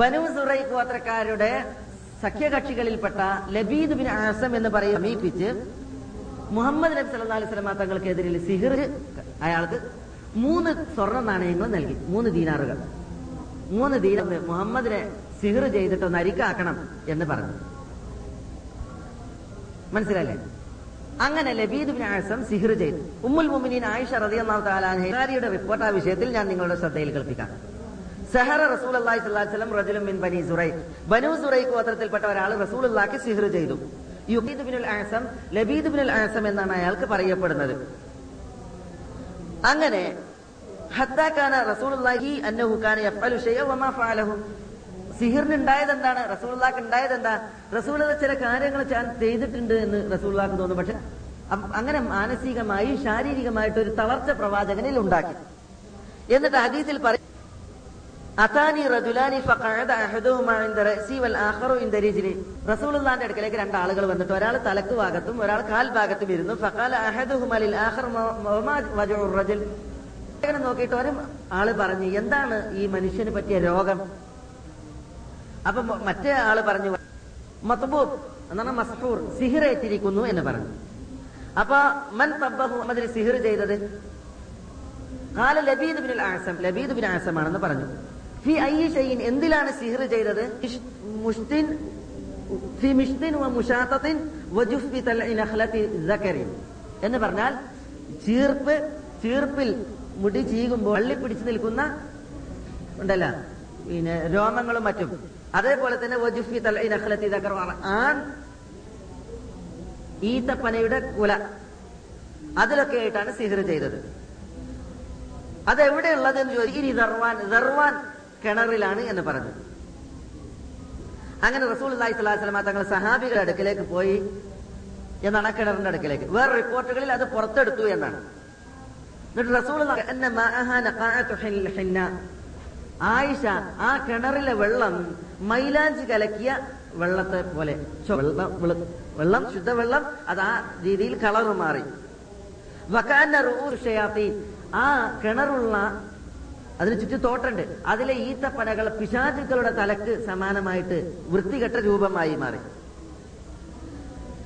ബനു സുറൈ ഗോത്രക്കാരുടെ സഖ്യകക്ഷികളിൽപ്പെട്ട ലബീദ് ബിൻ ആസം എന്ന് പറയും സമീപിച്ച് മുഹമ്മദ് നബി സല്ലാ അലൈഹി സ്വലമ തങ്ങൾക്കെതിരിൽ സിഹിർ അയാൾക്ക് മൂന്ന് സ്വർണ നാണയങ്ങൾ നൽകി മൂന്ന് ദീനാറുകൾ. മൂന്ന് ദീന മുഹമ്മദിനെ സിഹർ ചെയ്തിട്ട് ഒന്ന് അരിക്കാക്കണം എന്ന് പറഞ്ഞു. മനസ്സിലല്ലേ അങ്ങനെ ലബീദ് ബിൻ ആസം സിഹിർ ചെയ്തു. ഉമ്മുൽ മുമിനീൻ ആയിഷ റളിയല്ലാഹു തആല റിപ്പോർട്ട് ആ വിഷയത്തിൽ ഞാൻ നിങ്ങളുടെ ശ്രദ്ധയിൽ കേൾപ്പിക്കാം. സഹറ റസൂൽ അള്ളാഹി മിൻ ബനി സുറൈ ബനു സുറൈ ഗോത്രത്തിൽപ്പെട്ട ഒരാൾ റസൂൽ അള്ളാഹിക്ക് സിഹിർ ചെയ്തു. യുബീദ് ബിനുൽ ആസം ലബീദ് ബിനുൽ ആസം എന്നാണ് അയാൾക്ക് പറയപ്പെടുന്നത്. അങ്ങനെ വമാ ഫഅലഹു. എന്താണ് റസൂലുള്ളാഹിക്ക് ഉണ്ടായത് എന്താ റസൂൽ ചില കാര്യങ്ങൾ ഞാൻ ചെയ്തിട്ടുണ്ട് എന്ന് റസൂലുള്ളാക്ക് തോന്നുന്നു. പക്ഷെ അങ്ങനെ മാനസികമായി ശാരീരികമായിട്ട് ഒരു തളർച്ച പ്രവാചകനിൽ ഉണ്ടാക്കി. എന്നിട്ട് ഹദീസിൽ പറയും ഇൻദ റിജ്ലി റസൂലുള്ളാഹിന്റെ അടുക്കലേക്ക് രണ്ട് ആളുകൾ വന്നിട്ട് ഒരാൾ തലക്ക് ഭാഗത്തും ഒരാൾ കാൽ ഭാഗത്തും ഇരുന്നു. ഫഖാല അഹദുഹുമാ ലിൽ ആഖർ റജുൽ. അങ്ങനെ നോക്കിയിട്ട് ഒരു ആൾ പറഞ്ഞു എന്താണ് ഈ മനുഷ്യന് പറ്റിയ രോഗം? അപ്പൊ മറ്റേ ആൾ പറഞ്ഞു മത്ബൂബ് എന്നാണ് മസ്ഹൂർ സിഹിറേറ്റിരിക്കുന്നു എന്ന് പറഞ്ഞു. അപ്പൊ മൻ തബ്ബഹു അതിൽ സിഹിർ ചെയ്തത്? കാല Labid bin Asam Labid bin ആസമാണെന്ന് പറഞ്ഞു. ഫി ഐ ഷൈൻ എന്തിലാണ് സിഹർ ചെയ്തത്? ഫി എന്ന് പറഞ്ഞാൽ ചീർപ്പ് ചീർപ്പിൽ മുടി ചീകുമ്പോൾ വള്ളി പിടിച്ചു നിൽക്കുന്ന ഉണ്ടല്ലോ പിന്നെ രോമങ്ങളും മറ്റും. അതേപോലെ തന്നെ ആൺ ഈത്തപ്പനയുടെ കുല. അതിലൊക്കെ ആയിട്ടാണ് സിഹിർ ചെയ്തത്. അതെവിടെയുള്ളത് എന്ന് ചോദിക്കും? ഇനി ദർവാൻ ദർവാൻ കിണറിലാണ് എന്ന് പറഞ്ഞു. അങ്ങനെ റസൂൽ അള്ളാഹി സ്വലാഹു തങ്ങൾ സഹാബികളുടെ അടുക്കിലേക്ക് പോയി എന്നാണ് കിണറിന്റെ അടുക്കിലേക്ക്. വേറെ റിപ്പോർട്ടുകളിൽ അത് പുറത്തെടുത്തു എന്നാണ്. എന്നിട്ട് റസൂൾ ആയിഷ ആ കിണറിലെ വെള്ളം മൈലാഞ്ചി കലക്കിയ വെള്ളത്തെ പോലെ. വെള്ളം വെളു- വെള്ളം ശുദ്ധവെള്ളം അത് ആ രീതിയിൽ കളർ മാറി. ആ കിണറുള്ള അതിന് ചുറ്റും തോട്ടുണ്ട്. അതിലെ ഈത്തപ്പനകൾ പിശാചുക്കളുടെ തലക്ക് സമാനമായിട്ട് വൃത്തികെട്ട രൂപമായി മാറി.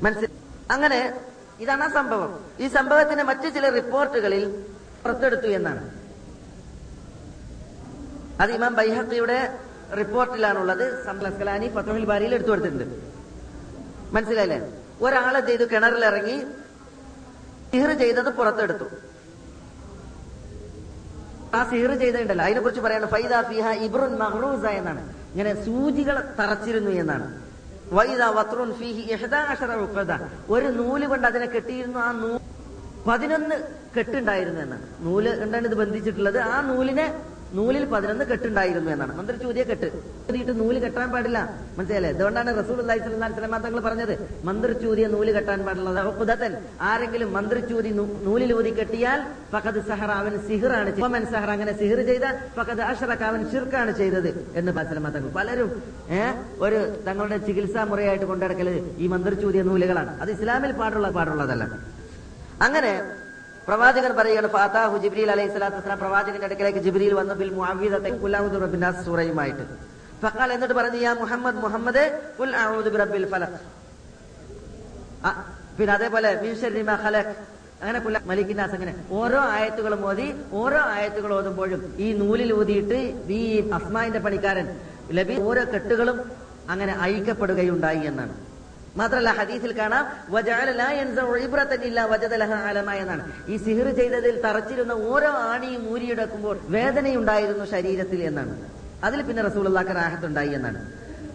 മനസ്സിൽ അങ്ങനെ ഇതാണ് ആ സംഭവം. ഈ സംഭവത്തിന്റെ മറ്റു ചില റിപ്പോർട്ടുകളിൽ പുറത്തെടുത്തു എന്നാണ്. അത് ഇമാം ബൈഹക്കിയുടെ റിപ്പോർട്ടിലാണുള്ളത്. സംസ്കലാനി ഫത്തുൽ ബാരിയിൽ എടുത്തു കൊടുത്തിട്ടുണ്ട്. മനസ്സിലായില്ലേ? ഒരാളെ ചെയ്തു? കിണറിലിറങ്ങി ഇഹർ ചെയ്തത് പുറത്തെടുത്തു. ആ സിഹിർ ചെയ്തിട്ടുണ്ടല്ലോ. അതിനെ കുറിച്ച് പറയാണ് ഫൈദ ഫിഹ ഇബ്രുൻ മഹ്റൂസ എന്നാണ്. ഇങ്ങനെ സൂചികൾ തറച്ചിരുന്നു എന്നാണ്. വൈദ വത്രുൻ ഫിഹി അശറ ഉഖദ. ഒരു നൂൽ കൊണ്ട് അതിനെ കെട്ടിയിരുന്നു ആ നൂ പതിനൊന്ന് കെട്ടുണ്ടായിരുന്നു എന്നാണ്. നൂൽ എന്താണ് ഇത് ബന്ധിച്ചിട്ടുള്ളത്. ആ നൂലിനെ നൂലിൽ പതിനൊന്ന് കെട്ടുണ്ടായിരുന്നു എന്നാണ്. മന്ത്രിച്ചൂതിയെ കെട്ട്. ഊതിയിട്ട് നൂൽ കെട്ടാൻ പാടില്ല. മനസ്സിലല്ലേ അതുകൊണ്ടാണ് റസൂൽ അള്ളാഹി അലൈഹി വസല്ലം തങ്ങൾ പറഞ്ഞത്. മന്ത്രിച്ചൂതിയെ നൂൽ കെട്ടാൻ പാടില്ല. കുതത്തൻ ആരെങ്കിലും മന്ത്രിച്ചൂതി നൂലിൽ ഊതി കെട്ടിയാൽ ഫഖദ് സഹറ അവൻ സിഹിറാണ്. വമൻ സഹറ അങ്ങനെ സിഹിർ ചെയ്ത ഫഖദ് അഷറക്ക അവൻ ഷിർക്കാണ് ചെയ്തത് എന്ന് പലസ്ലമ തങ്ങൾ പലരും ഒരു തങ്ങളുടെ ചികിത്സാ മുറയായിട്ട് കൊണ്ടിടക്കൽ ഈ മന്ത്രിച്ചൂതിയ നൂലുകളാണ്. അത് ഇസ്ലാമിൽ പാടുള്ള പാടുള്ളതല്ല. അങ്ങനെ പ്രവാചകൻ പറയുകയാണ് ഫാത്താഹു ജിബ്രീൽ അലൈഹി സ്വലാത്തു വസ്സലാം പ്രവാചകന്റെ അടുക്കലേക്ക് ജിബ്രീൽ വന്നു ബിൽ മുഅവ്വിദത്തെ കുല്ലാഹുദു റബ്ബിനാസ് സൂറയുമായിട്ട്. ഫഖാൽ എന്നിട്ട് പറഞ്ഞു യാ മുഹമ്മദ് മുഹമ്മദ് ഖുൽ അഊദു ബിറബ്ബിൽ ഫലഖ്. പിന്നെ അതേപോലെ മിൻ ശർരി മാ ഖലഖ്. അങ്ങനെ കുല്ല മലിക്കിനാസ് അങ്ങനെ ഓരോ ആയത്തുകളും ഓതി ഓരോ ആയത്തുകൾ ഓതുമ്പോഴും ഈ നൂലിൽ ഊതിയിട്ട് ഈ അസ്മാന്റെ പണിക്കാരൻ ലബി ഓരോ കെട്ടുകളും അങ്ങനെ ഐക്യപ്പെടുകയുണ്ടായി എന്നാണ്. മാത്രല്ല ഹദീസിൽ കാണാം എന്നാണ്. ഈ സിഹിർ ചെയ്തതിൽ തറച്ചിരുന്ന ഓരോ ആണിയും ഊരിയെടുക്കുമ്പോൾ വേദനയുണ്ടായിരുന്നു ശരീരത്തിൽ എന്നാണ്. അതിൽ പിന്നെ റസൂലുള്ളാഹ്ക്ക് റാഹത്തുണ്ടായി എന്നാണ്.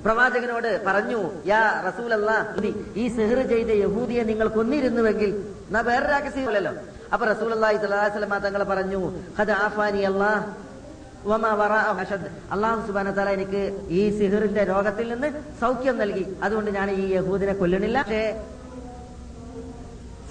പ്രവാചകനോട് പറഞ്ഞു യാ റസൂൽ അള്ളാഹ് ഈ സിഹിർ ചെയ്ത യഹൂദിയെ നിങ്ങൾ കൊന്നിരുന്നുവെങ്കിൽ എന്നാ വേറൊരാൾക്ക് സിഹിറല്ലോ അപ്പൊ റസൂൽ അള്ളാഹി തങ്ങളെ പറഞ്ഞു. അള്ളാഹു സുബാന താല എനിക്ക് ഈ സിഹിറിന്റെ രോഗത്തിൽ നിന്ന് സൗഖ്യം നൽകി. അതുകൊണ്ട് ഞാൻ ഈ യഹൂദിനെ കൊല്ലണില്ല പക്ഷേ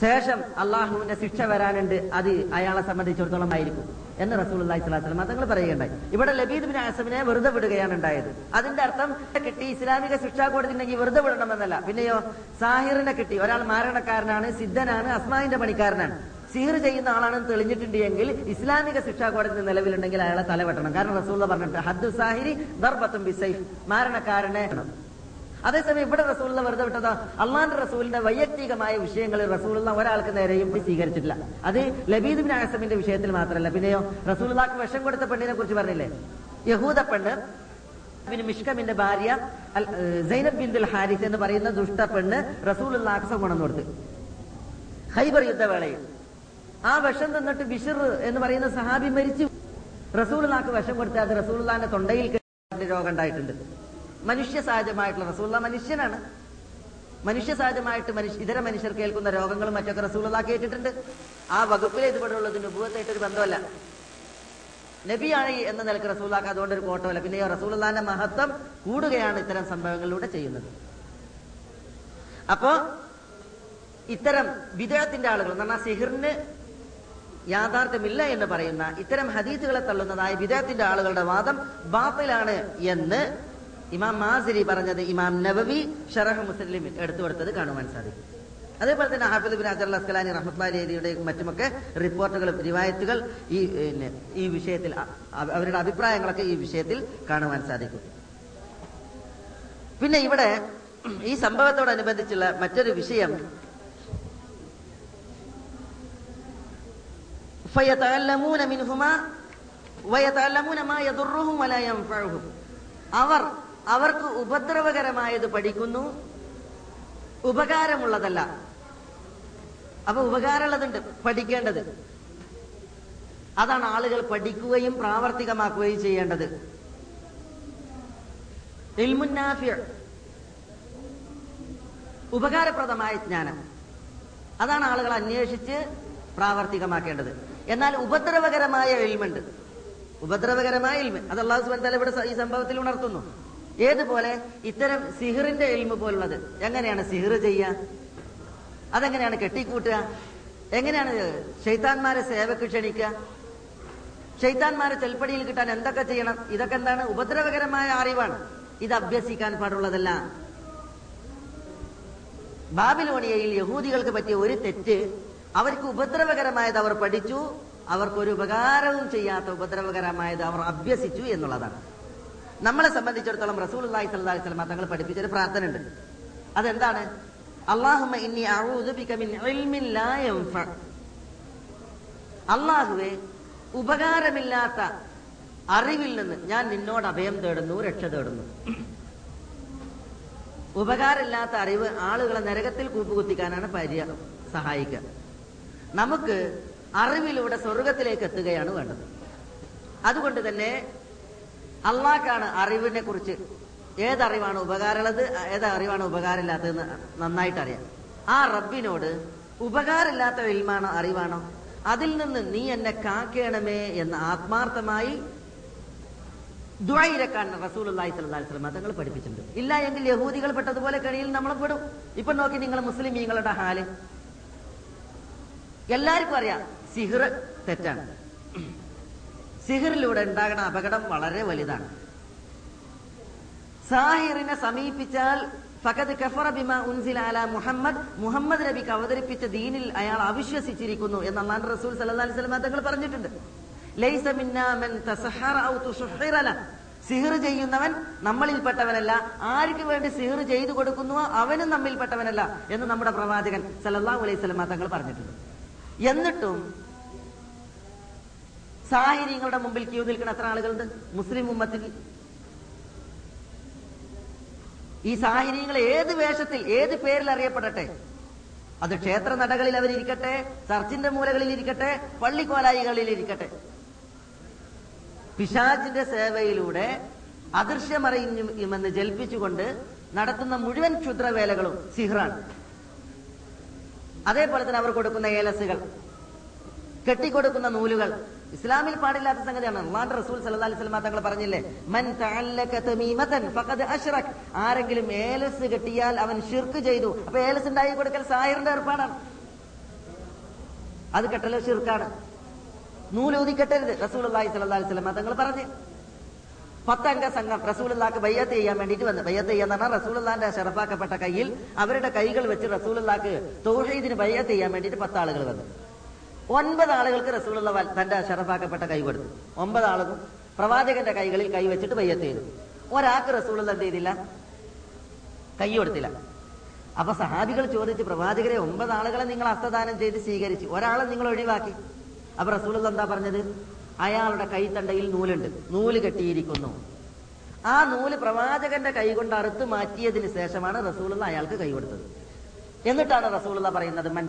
ശേഷം അള്ളാഹുവിന്റെ ശിക്ഷ വരാനുണ്ട്. അത് അയാളെ സംബന്ധിച്ചിടത്തോളം ആയിരിക്കും എന്ന് റസൂൽ സ്വലാസ്ലം തങ്ങൾ പറയുകയുണ്ടായി. ഇവിടെ ലബീദ് ബിൻ ആസമിനെ വെറുതെ വിടുകയാണ് ഉണ്ടായത്. അതിന്റെ അർത്ഥം കിട്ടി ഇസ്ലാമിക ശിക്ഷാ കോടതി ഉണ്ടെങ്കിൽ വെറുതെ വിടണമെന്നല്ല. പിന്നെയോ സാഹിറിനെ കിട്ടി. ഒരാൾ മാരണക്കാരനാണ് സിദ്ധനാണ് അസ്മാവിന്റെ പണിക്കാരനാണ്. സിഹിർ ചെയ്യുന്ന ആളാണെന്ന് തെളിഞ്ഞിട്ടുണ്ട് എങ്കിൽ ഇസ്ലാമിക ശിക്ഷാ കോടതി നിലവിലുണ്ടെങ്കിൽ അയാളെ തലവെട്ടണം. കാരണം റസൂൽ പറഞ്ഞിട്ട് ഹദ്ദു സാഹിരി ദർബത്തും ബിസൈഫ് മാരണക്കാരനെ അതേസമയം ഇവിടെ റസൂലിനെ വെറുതെ വിട്ടതോ അള്ളാന്റെ റസൂലിന്റെ വൈയക്തികമായ വിഷയങ്ങളിൽ റസൂലുള്ള ഒരാൾക്ക് നേരെയും സ്വീകരിച്ചിട്ടില്ല. അത് ലബീദ് ബിൻ ആസമിന്റെ വിഷയത്തിൽ മാത്രമല്ല. പിന്നെയോ റസൂലുള്ളാക്ക് വിഷം കൊടുത്ത പെണ്ണിനെ കുറിച്ച് പറഞ്ഞില്ലേ? യഹൂദ പെണ്ണ് പിന്നെ മിഷ്കമിന്റെ ഭാര്യ സൈനബ് ബിന്ദുൽ ഹാരിസ് എന്ന് പറയുന്ന ദുഷ്ട പെണ്ണ് റസൂലുള്ളാക്ക് സമ്മണം കൊടുത്ത്. ഹൈബർ യുദ്ധവേളയിൽ. ആ വിഷം തന്നിട്ട് ബിഷിർ എന്ന് പറയുന്ന സഹാബി മരിച്ചു. റസൂലുള്ളാക്ക് വിഷം കൊടുത്ത അത് റസൂലുള്ളാന്റെ തൊണ്ടയിൽ രോഗം ഉണ്ടായിട്ടുണ്ട്. മനുഷ്യ സഹജമായിട്ടുള്ള റസൂള്ള മനുഷ്യനാണ്. മനുഷ്യ സഹജമായിട്ട് മനുഷ്യ ഇതര മനുഷ്യർ കേൾക്കുന്ന രോഗങ്ങളും മറ്റൊക്കെ റസൂലുള്ളാക്ക് കേട്ടിട്ടുണ്ട്. ആ വകുപ്പിലെ ഇതുപോലുള്ളതിന് ഉപയോഗത്തായിട്ട് ഒരു ബന്ധമല്ല നബിയാണ് ഈ എന്ന നിലയ്ക്ക് റസൂലാക്ക് അതുകൊണ്ട് ഒരു കോട്ടമല്ല പിന്നെ റസൂലുള്ളാന്റെ മഹത്വം കൂടുകയാണ് ഇത്തരം സംഭവങ്ങളിലൂടെ ചെയ്യുന്നത്. അപ്പോ ഇത്തരം വിദേഹത്തിന്റെ ആളുകൾ എന്ന് പറഞ്ഞാൽ സിഹിറിന് യാഥാർത്ഥ്യമില്ല എന്ന് പറയുന്ന ഇത്തരം ഹദീസുകളെ തള്ളുന്നതായ വിദേഹത്തിന്റെ ആളുകളുടെ വാദം ബാത്തിലാണ് എന്ന് ഇമാം മാസിരി പറഞ്ഞത് ഇമാം നബവി ഷറഹ് മുസ്ലിം എടുത്തു കൊടുത്തത് കാണുവാൻ സാധിക്കും. അതേപോലെ തന്നെ ഹാഫിദ് ബിൻ അജർ അസ്കലാനി റഹ്മത്ലാരിയുടെ മറ്റുമൊക്കെ റിപ്പോർട്ടുകളും റിവായത്തുകൾ ഈ ഈ വിഷയത്തിൽ അവരുടെ അഭിപ്രായങ്ങളൊക്കെ ഈ വിഷയത്തിൽ കാണുവാൻ സാധിക്കും. പിന്നെ ഇവിടെ ഈ സംഭവത്തോടനുബന്ധിച്ചുള്ള മറ്റൊരു വിഷയം ഫയതഅല്ലമൂന മിൻഹുമാ വയതഅല്ലമൂന മാ യദുറുഹും വലാ യൻഫഉഹും. അവർ അവർക്ക് ഉപദ്രവകരമായത് പഠിക്കുന്നു. ഉപകാരമുള്ളതല്ല. അപ്പൊ ഉപകാരമുള്ളതുണ്ട് പഠിക്കേണ്ടത്. അതാണ് ആളുകൾ പഠിക്കുകയും പ്രാവർത്തികമാക്കുകയും ചെയ്യേണ്ടത്. ഉപകാരപ്രദമായ ജ്ഞാനം. അതാണ് ആളുകൾ അന്വേഷിച്ച് പ്രാവർത്തികമാക്കേണ്ടത്. എന്നാൽ ഉപദ്രവകരമായ എൽമുണ്ട്. ഉപദ്രവകരമായ എൽമ. അത് അള്ളാഹു സുബാൻ തല ഇവിടെ ഈ സംഭവത്തിൽ ഉണർത്തുന്നു. ഏതുപോലെ? ഇത്തരം സിഹിറിന്റെ എൽമ് പോലുള്ളത്. എങ്ങനെയാണ് സിഹിർ ചെയ്യുക അതെങ്ങനെയാണ് കെട്ടിക്കൂട്ടുക? എങ്ങനെയാണ് ഷെയ്ത്താന്മാരെ സേവക്ക് ക്ഷണിക്കുക? ഷെയ്ത്താന്മാരെ ചെൽപ്പടിയിൽ കിട്ടാൻ എന്തൊക്കെ ചെയ്യണം? ഇതൊക്കെ എന്താണ്? ഉപദ്രവകരമായ അറിവാണ്. ഇത് അഭ്യസിക്കാൻ പാടുള്ളതല്ല. ബാബിലോണിയയിൽ യഹൂദികൾക്ക് പറ്റിയ ഒരു തെറ്റ് അവർക്ക് ഉപദ്രവകരമായത് അവർ പഠിച്ചു അവർക്കൊരു ഉപകാരവും ചെയ്യാത്ത ഉപദ്രവകരമായത് അവർ അഭ്യസിച്ചു എന്നുള്ളതാണ്. നമ്മളെ സംബന്ധിച്ചിടത്തോളം റസൂൽ അള്ളാഹി അലൈഹി വസല്ലം തങ്ങൾ പഠിപ്പിച്ചൊരു പ്രാർത്ഥന ഉണ്ട് അതെന്താണ്? അള്ളാഹുമ്മ ഇന്നി അള്ളാഹുവേ ഉപകാരമില്ലാത്ത അറിവിൽ നിന്ന് ഞാൻ നിന്നോട് അഭയം തേടുന്നു രക്ഷ തേടുന്നു. ഉപകാരമില്ലാത്ത അറിവ് ആളുകളെ നരകത്തിൽ കൂപ്പുകുത്തിക്കാനാണ് പര്യ സഹായിക്കുക. നമുക്ക് അറിവിലൂടെ സ്വർഗത്തിലേക്ക് എത്തുകയാണ് വേണ്ടത്. അതുകൊണ്ട് തന്നെ അള്ളാഹ്ക്കാണ് അറിവിനെ കുറിച്ച് ഏതറിവാണ് ഉപകാരമുള്ളത് ഏത് അറിവാണ് ഉപകാരമില്ലാത്തതെന്ന് നന്നായിട്ട് അറിയാം ആ റബ്ബിനോട് ഉപകാരമില്ലാത്ത ഇൽമാണോ അറിവാണോ? അതിൽ നിന്ന് നീ എന്നെ കാക്കണമേ എന്ന് ആത്മാർത്ഥമായി ദ്വായിരക്കാൻ റസൂൽ അള്ളാഹി തങ്ങൾ പഠിപ്പിച്ചിട്ടുണ്ട്. ഇല്ല എങ്കിൽ യഹൂദികൾ പെട്ടതുപോലെ കഴിയിൽ നമ്മളെ പെടും. ഇപ്പൊ നോക്കി നിങ്ങൾ മുസ്ലിമീങ്ങളുടെ ഹാൽ. എല്ലാവർക്കും അറിയാം സിഹിർ തെറ്റാണ്. സിഹിറിലൂടെ ഉണ്ടാകുന്ന അപകടം വളരെ വലുതാണ്. സാഹിറിനെ സമീപിച്ചാൽ ഫഖദ് കഫറ ബിമ ഉൻസില അല മുഹമ്മദ് മുഹമ്മദ് നബിക്ക് അവതരിപ്പിച്ച ദീനിൽ അയാൾ അവിശ്വസിച്ചിരിക്കുന്നു എന്ന് അള്ളാൻ റസൂൽ സല്ലല്ലാഹു അലൈഹി വസല്ലം തങ്ങൾ പറഞ്ഞിട്ടുണ്ട്. ലൈസ മിന്നാ മൻ തസഹറ ഔ ല. സിഹിർ ചെയ്യുന്നവൻ നമ്മളിൽപ്പെട്ടവനല്ല ആർക്ക് വേണ്ടി സിഹിർ ചെയ്തു കൊടുക്കുന്നുവോ അവനും നമ്മിൽപ്പെട്ടവനല്ല എന്ന് നമ്മുടെ പ്രവാചകൻ സല്ലല്ലാഹു അലൈഹി വസല്ലം തങ്ങൾ പറഞ്ഞിട്ടുണ്ട്. എന്നിട്ടും സാഹിര്യങ്ങളുടെ മുമ്പിൽ ക്യൂ നിൽക്കുന്ന എത്ര ആളുകളുണ്ട്? മുസ്ലിം ഉമ്മത്തിൽ. ഈ സാഹിര്യങ്ങൾ ഏത് വേഷത്തിൽ ഏത് പേരിൽ അറിയപ്പെടട്ടെ? അത് ക്ഷേത്ര നടകളിൽ അവരിയ്ക്കട്ടെ ചർച്ചിന്റെ മൂലകളിൽ ഇരിക്കട്ടെ പള്ളിക്കോലായികളിൽ ഇരിക്കട്ടെ. പിശാചിന്റെ സേവയിലൂടെ അദൃശ്യമറിയുമെന്ന് ജൽപ്പിച്ചുകൊണ്ട് നടത്തുന്ന മുഴുവൻ ക്ഷുദ്രവേലകളും സിഹ്റാണ്. അതേപോലെ തന്നെ അവർ കൊടുക്കുന്ന ഏലസുകൾ കെട്ടിക്കൊടുക്കുന്ന നൂലുകൾ. ഇസ്ലാമിൽ പാടില്ലാത്ത സംഗതിയാണ്. റസൂൽ സല്ലല്ലാഹു അലൈഹി വസല്ലം തങ്ങൾ പറഞ്ഞില്ലേ മൻ ഫഖദ് ആരെങ്കിലും ഏലസ് കെട്ടിയാൽ അവൻ ഷിർക്ക് ചെയ്തു. അപ്പൊ ഏലസ് ഉണ്ടായി കൊടുക്കൽ സാഹിറിന്റെ ഏർപ്പാടാണ്. അത് കെട്ടലോ ഷിർക്കാണ്. നൂലൂതി കെട്ടരുത് റസൂൽ അലൈഹി വസല്ലം തങ്ങൾ പറഞ്ഞു. പത്തംഗ സംഘം റസൂലുള്ളാക്ക് ബയ്യത്ത് ചെയ്യാൻ വേണ്ടിയിട്ട് വന്നു. ബയ്യത്ത് ചെയ്യാന്ന് പറഞ്ഞാൽ റസൂലുള്ളാന്റെ ഷറഫാക്കപ്പെട്ട കയ്യിൽ അവരുടെ കൈകൾ വെച്ച് റസൂലുള്ളാക്ക് തൗഹീദിന് ബയ്യത്ത് ചെയ്യാൻ വേണ്ടിയിട്ട് പത്ത് ആളുകൾ വന്നു. ഒൻപത് ആളുകൾക്ക് റസൂലുള്ള തന്റെ ഷറഫാക്കപ്പെട്ട കൈ കൊടുത്തു. ഒമ്പത് ആളും പ്രവാചകന്റെ കൈകളിൽ കൈ വെച്ചിട്ട് ബയ്യത്ത് ചെയ്തു. ഒരാൾക്ക് റസൂലുള്ള എന്ത് ചെയ്തില്ല? കൈ കൊടുത്തില്ല. അപ്പൊ സഹാബികൾ ചോദിച്ച് പ്രവാചകരെ ഒമ്പത് ആളുകളെ നിങ്ങൾ ഹസ്തദാനം ചെയ്ത് സ്വീകരിച്ചു. ഒരാളെ നിങ്ങൾ ഒഴിവാക്കി. അപ്പൊ റസൂലുള്ള എന്താ പറഞ്ഞത്? അയാളുടെ കൈത്തണ്ടയിൽ നൂലുണ്ട്. നൂൽ കെട്ടിയിരിക്കുന്നു. ആ നൂൽ പ്രവാചകന്റെ കൈ കൊണ്ട് അറുത്ത് മാറ്റിയതിന് ശേഷമാണ് റസൂലുള്ള അയാൾക്ക് കൈ കൊടുത്തത്. എന്നിട്ടാണ് റസൂലുള്ള പറയുന്നത് മൻ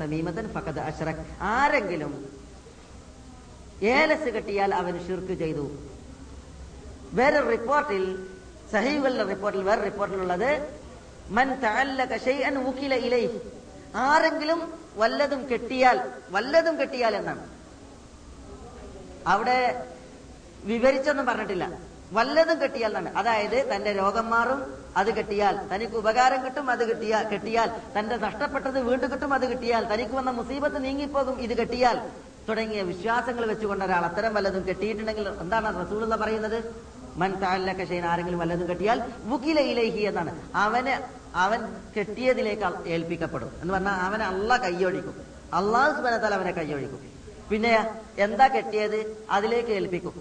തമീമതൻ ഫഖദ് അഷ്റഖ് ആരെങ്കിലും ഏലസ് കെട്ടിയാൽ അവൻ ഷിർക്ക് ചെയ്തു. വേറെ റിപ്പോർട്ടിൽ സഹീബുകളുടെ റിപ്പോർട്ടിൽ വേറെ റിപ്പോർട്ടിലുള്ളത് മൻ തഅല്ലക ഷൈഅൻ ഇലൈഹി. ആരെങ്കിലും വല്ലതും കെട്ടിയാൽ വല്ലതും കെട്ടിയാൽ എന്നാണ്. അവിടെ വിവരിച്ചൊന്നും പറഞ്ഞിട്ടില്ല. വല്ലതും കെട്ടിയാൽ എന്നാണ് അതായത് തന്റെ രോഗം മാറും അത് കെട്ടിയാൽ തനിക്ക് ഉപകാരം കിട്ടും അത് കിട്ടിയാൽ കെട്ടിയാൽ തന്റെ നഷ്ടപ്പെട്ടത് വീണ്ടും കിട്ടും അത് കിട്ടിയാൽ തനിക്ക് വന്ന മുസീബത്ത് നീങ്ങിപ്പോകും ഇത് കെട്ടിയാൽ തുടങ്ങിയ വിശ്വാസങ്ങൾ വെച്ചുകൊണ്ട് ഒരാൾ അത്തരം വല്ലതും കെട്ടിയിട്ടുണ്ടെങ്കിൽ എന്താണ് റസൂൾ എന്ന് പറയുന്നത്? മൻ താലൊക്കെ ഷെയ്ൻ ആരെങ്കിലും വല്ലതും കെട്ടിയാൽ വുക്കില എന്നാണ്. അവന് അവൻ കെട്ടിയതിലേക്ക് ഏൽപ്പിക്കപ്പെടും. എന്ന് പറഞ്ഞാൽ അവനെ അള്ള കൈയൊഴിക്കും അള്ളാഹു സുബനത്താൽ അവനെ കൈയൊഴിക്കും പിന്നെ എന്താ കെട്ടിയത്? അതിലേക്ക് ഏൽപ്പിക്കും.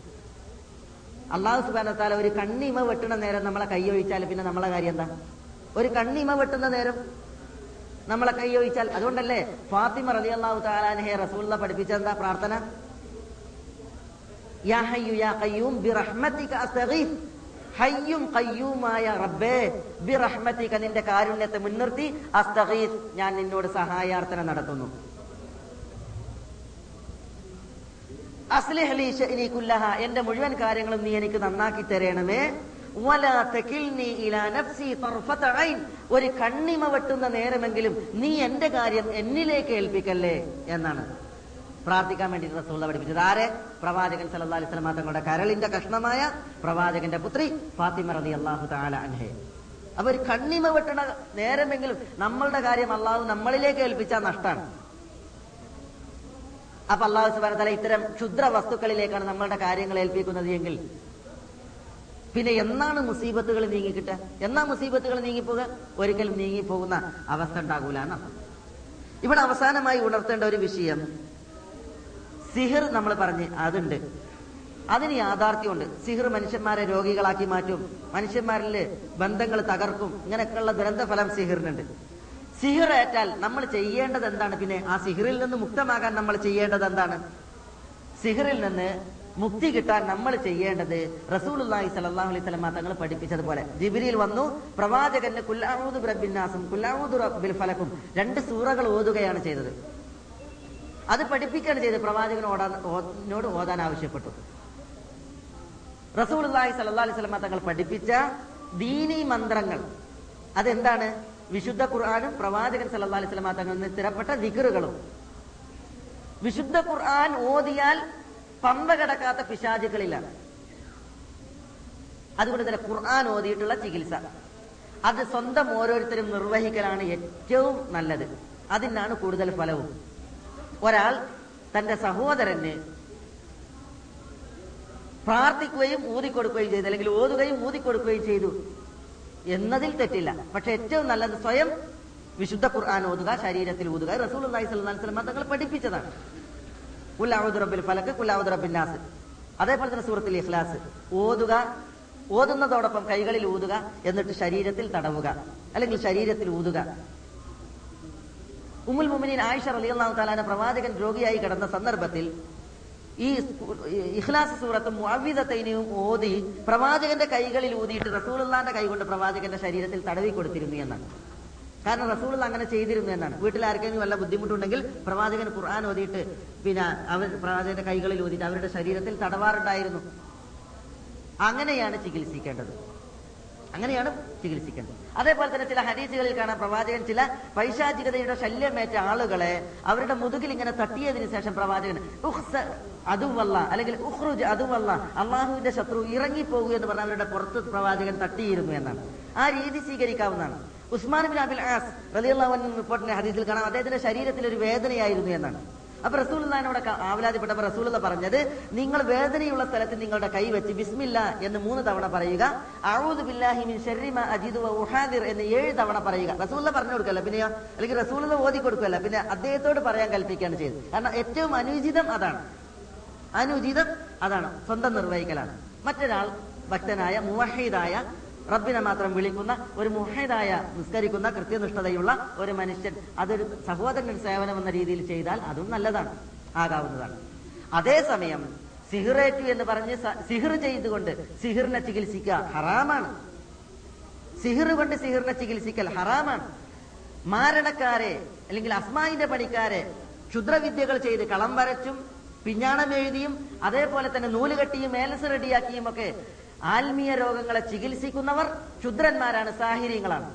അള്ളാഹു സുബാനത്താല ഒരു കണ്ണിമ വെട്ടുന്ന നേരം നമ്മളെ കൈയൊഴിച്ചാൽ പിന്നെ നമ്മളെ കാര്യം എന്താ? ഒരു കണ്ണിമ വെട്ടുന്ന നേരം നമ്മളെ കൈയൊഴിച്ചാൽ അതുകൊണ്ടല്ലേ ഫാത്തിമ റലി അള്ളാഹു താലാനെ റസൂള്ള പഠിപ്പിച്ച എന്താ പ്രാർത്ഥന? റബ്ബേ നിന്റെ കാരുണ്യത്തെ മുൻനിർത്തി ഞാൻ നിന്നോട് സഹായാർത്ഥന നടത്തുന്നു. എന്റെ മുഴുവൻ കാര്യങ്ങളും നീ എനിക്ക് നന്നാക്കി തരണമേ. ഒരു കണ്ണിമ വെട്ടുന്ന നേരമെങ്കിലും നീ എന്റെ കാര്യം എന്നിലേക്ക് ഏൽപ്പിക്കല്ലേ എന്നാണ്. പ്രാർത്ഥിക്കാൻ വേണ്ടി റസൂള്ള പഠിപ്പിച്ചത്. ആരെ? പ്രവാചകൻ സല്ലാ അലൈഹി തങ്ങളുടെ കരളിന്റെ കഷ്ണമായ പ്രവാചകന്റെ പുത്രി ഫാത്തിമ റളിയല്ലാഹു തആല അൻഹെ. അപ്പൊ ഒരു കണ്ണിമ വെട്ടണ നേരമെങ്കിലും നമ്മളുടെ കാര്യം അള്ളാഹു നമ്മളിലേക്ക് ഏൽപ്പിച്ചാൽ നഷ്ടാണ്. അപ്പൊ അള്ളാഹു സുബാന തല ഇത്തരം ക്ഷുദ്ര വസ്തുക്കളിലേക്കാണ് നമ്മളുടെ കാര്യങ്ങൾ ഏൽപ്പിക്കുന്നത് എങ്കിൽ. പിന്നെ എന്നാണ് മുസീബത്തുകൾ നീങ്ങിക്കിട്ടുക? എന്നാ മുസീബത്തുകൾ നീങ്ങിപ്പോകുക ഒരിക്കലും നീങ്ങിപ്പോകുന്ന അവസ്ഥ ഉണ്ടാകൂല എന്നാണ് ഇവിടെ അവസാനമായി ഉണർത്തേണ്ട ഒരു വിഷയം സിഹിർ നമ്മൾ പറഞ്ഞ് അതുണ്ട്. അതിന് യാഥാർത്ഥ്യമുണ്ട്. സിഹിർ മനുഷ്യന്മാരെ രോഗികളാക്കി മാറ്റും. മനുഷ്യന്മാരിൽ ബന്ധങ്ങൾ തകർക്കും. ഇങ്ങനെയൊക്കെയുള്ള ദുരന്തഫലം സിഹിറിനുണ്ട്. സിഹിർ ഏറ്റാൽ നമ്മൾ ചെയ്യേണ്ടത് എന്താണ്? പിന്നെ ആ സിഹിറിൽ നിന്ന് മുക്തമാകാൻ നമ്മൾ ചെയ്യേണ്ടത് എന്താണ്? സിഹിറിൽ നിന്ന് മുക്തി കിട്ടാൻ നമ്മൾ ചെയ്യേണ്ടത് റസൂലുള്ളാഹി സ്വല്ലല്ലാഹു അലൈഹി സ്വലമ തങ്ങൾ പഠിപ്പിച്ചതുപോലെ. ജിബ്രീൽ വന്നു പ്രവാചകന് കുല്ലാഊദു ബിറബ്ബിന്നാസും കുല്ലാഊദു റബ്ബിൽ ഫലക്കും രണ്ട് സൂറകൾ ഓതുകയാണ് ചെയ്തത്. അത് പഠിപ്പിക്കുകയാണ് ചെയ്തത്. പ്രവാചകൻ ഓടാനോട് ഓതാൻ ആവശ്യപ്പെട്ടു. റസൂലുള്ളാഹി സ്വല്ലല്ലാഹു അലൈഹി സ്വലമ തങ്ങൾ പഠിപ്പിച്ച ദീനി മന്ത്രങ്ങൾ അതെന്താണ്? വിശുദ്ധ ഖുർആാനും പ്രവാചകൻ സല്ലാ അലൈഹി വസല്ലം തങ്ങളിൽ നിന്ന് സ്ഥിരപ്പെട്ട ദിക്റുകളും വിശുദ്ധ ഖുർആൻ ഓതിയാൽ പമ്പ കിടക്കാത്ത പിശാചുകളില്ല അതുകൊണ്ട് തന്നെ ഖുർആൻ ഓതിയിട്ടുള്ള ചികിത്സ. അത് സ്വന്തം ഓരോരുത്തരും നിർവഹിക്കലാണ് ഏറ്റവും നല്ലത്. അതിനാണ് കൂടുതൽ ഫലവും. ഒരാൾ തന്റെ സഹോദരന് പ്രാർത്ഥിക്കുകയും ഊതിക്കൊടുക്കുകയും ചെയ്തു അല്ലെങ്കിൽ ഓതുകയും ഊതിക്കൊടുക്കുകയും ചെയ്തു. എന്നതിൽ തെറ്റില്ല. പക്ഷെ ഏറ്റവും നല്ലത് സ്വയം വിശുദ്ധ ഖുർആൻ ഓതുക ശരീരത്തിൽ ഓതുക റസൂൽ അള്ളാഹി അലൈഹി വസല്ലം തങ്ങൾ പഠിപ്പിച്ചതാണ്. കുല്ലാവുദ് റബ്ബിൽ ഫലക്ക് കുല്ലാവുദ് റബ്ബിൻ നാസ്. അതേപോലെ തന്നെ സൂറത്തിൽ ഇഖ്ലാസ്. ഓതുക ഓതുന്നതോടൊപ്പം കൈകളിൽ ഊതുക എന്നിട്ട് ശരീരത്തിൽ തടവുക. അല്ലെങ്കിൽ ശരീരത്തിൽ ഊതുക. ഉമ്മുൽ മുമിനിൻ ആയിഷ റളിയല്ലാഹു താലാന പ്രവാചകൻ രോഗിയായി കിടന്ന സന്ദർഭത്തിൽ ഈ ഇഖ്ലാസ് സൂറത്തും മുഅവിദത്തൈനയും ഓതി പ്രവാചകന്റെ കൈകളിൽ ഊതിയിട്ട് റസൂലുള്ളാന്റെ കൈ കൊണ്ട് പ്രവാചകന്റെ ശരീരത്തിൽ തടവി കൊടുത്തിരുന്നു എന്നാണ്. കാരണം റസൂൾ അങ്ങനെ ചെയ്തിരുന്നു എന്നാണ്. വീട്ടിൽ ആർക്കെങ്കിലും വല്ല ബുദ്ധിമുട്ടുണ്ടെങ്കിൽ പ്രവാചകൻ ഖുർആൻ ഓതിയിട്ട് പിന്നെ അവർ പ്രവാചകന്റെ കൈകളിൽ ഊതിയിട്ട് അവരുടെ ശരീരത്തിൽ തടവാറുണ്ടായിരുന്നു. അങ്ങനെയാണ് ചികിത്സിക്കേണ്ടത്. അങ്ങനെയാണ് ചികിത്സിക്കേണ്ടത് അതേപോലെ തന്നെ ചില ഹരീസുകളിൽ കാണാൻ പ്രവാചകൻ ചില പൈശാചികതയുടെ ശല്യമേറ്റ ആളുകളെ അവരുടെ മുതുകിൽ ഇങ്ങനെ തട്ടിയതിനു ശേഷം പ്രവാചകൻ അതുവല്ല അല്ലെങ്കിൽ ഉഹ്റുജ് അതുവല്ല അള്ളാഹുവിന്റെ ശത്രു ഇറങ്ങിപ്പോകൂ എന്ന് പറഞ്ഞ അവരുടെ പുറത്ത് പ്രവാചകൻ തട്ടിയിരുന്നു എന്നാണ്. ആ രീതി സ്വീകരിക്കാവുന്നതാണ്. ഉസ്മാൻ ബിൻ അബിൽ ആസ് റലിയുള്ള ഹദീസിൽ കാണാം അദ്ദേഹത്തിന്റെ ശരീരത്തിൽ ഒരു വേദനയായിരുന്നു എന്നാണ്. അപ്പൊ റസൂലിനോട് ആവലാതിപ്പെട്ടപ്പോ റസൂലുള്ള പറഞ്ഞത് നിങ്ങൾ വേദനയുള്ള സ്ഥലത്ത് നിങ്ങളുടെ കൈ വെച്ച് ബിസ്മില്ല എന്ന് മൂന്ന് തവണ പറയുക ബില്ലാഹി മിൻ അജിദു ഉഹാദിർ എന്ന് ഏഴ് തവണ പറയുക. റസൂലുള്ള പറഞ്ഞു കൊടുക്കല്ല പിന്നെ അല്ലെങ്കിൽ റസൂലുള്ള ഓതി കൊടുക്കല്ല പിന്നെ അദ്ദേഹത്തോട് പറയാൻ കൽപ്പിക്കുകയാണ് ചെയ്തത്. കാരണം ഏറ്റവും അനുചിതം അതാണ്. അനുചിതം അതാണ് സ്വന്തം നിർവഹിക്കലാണ്. മറ്റൊരാൾ ഭക്തനായ മുവഹീദായ റബ്ബിനെ മാത്രം വിളിക്കുന്ന ഒരു മുഹേദായ നിസ്കരിക്കുന്ന കൃത്യനിഷ്ഠതയുള്ള ഒരു മനുഷ്യൻ അതൊരു സഹോദരൻ സേവനം എന്ന രീതിയിൽ ചെയ്താൽ അതും നല്ലതാണ് ആകാവുന്നതാണ്. അതേസമയം സിഹിറേറ്റു എന്ന് പറഞ്ഞ് സിഹിർ ചെയ്തുകൊണ്ട് സിഹിറിനെ ചികിത്സിക്കുക ഹറാമാണ്. സിഹിർ കൊണ്ട് സിഹിറിനെ ചികിത്സിക്കൽ ഹറാമാണ്. മാരണക്കാരെ അല്ലെങ്കിൽ അസ്മായിന്റെ പണിക്കാരെ ക്ഷുദ്രവിദ്യകൾ ചെയ്ത് കളം വരച്ചും പിഞ്ഞാണം എഴുതിയും അതേപോലെ തന്നെ നൂൽ കെട്ടിയും മേലസ് റെഡിയാക്കിയും ഒക്കെ ആത്മീയ രോഗങ്ങളെ ചികിത്സിക്കുന്നവർ ക്ഷുദ്രന്മാരാണ് സാഹിര്യങ്ങളാണ്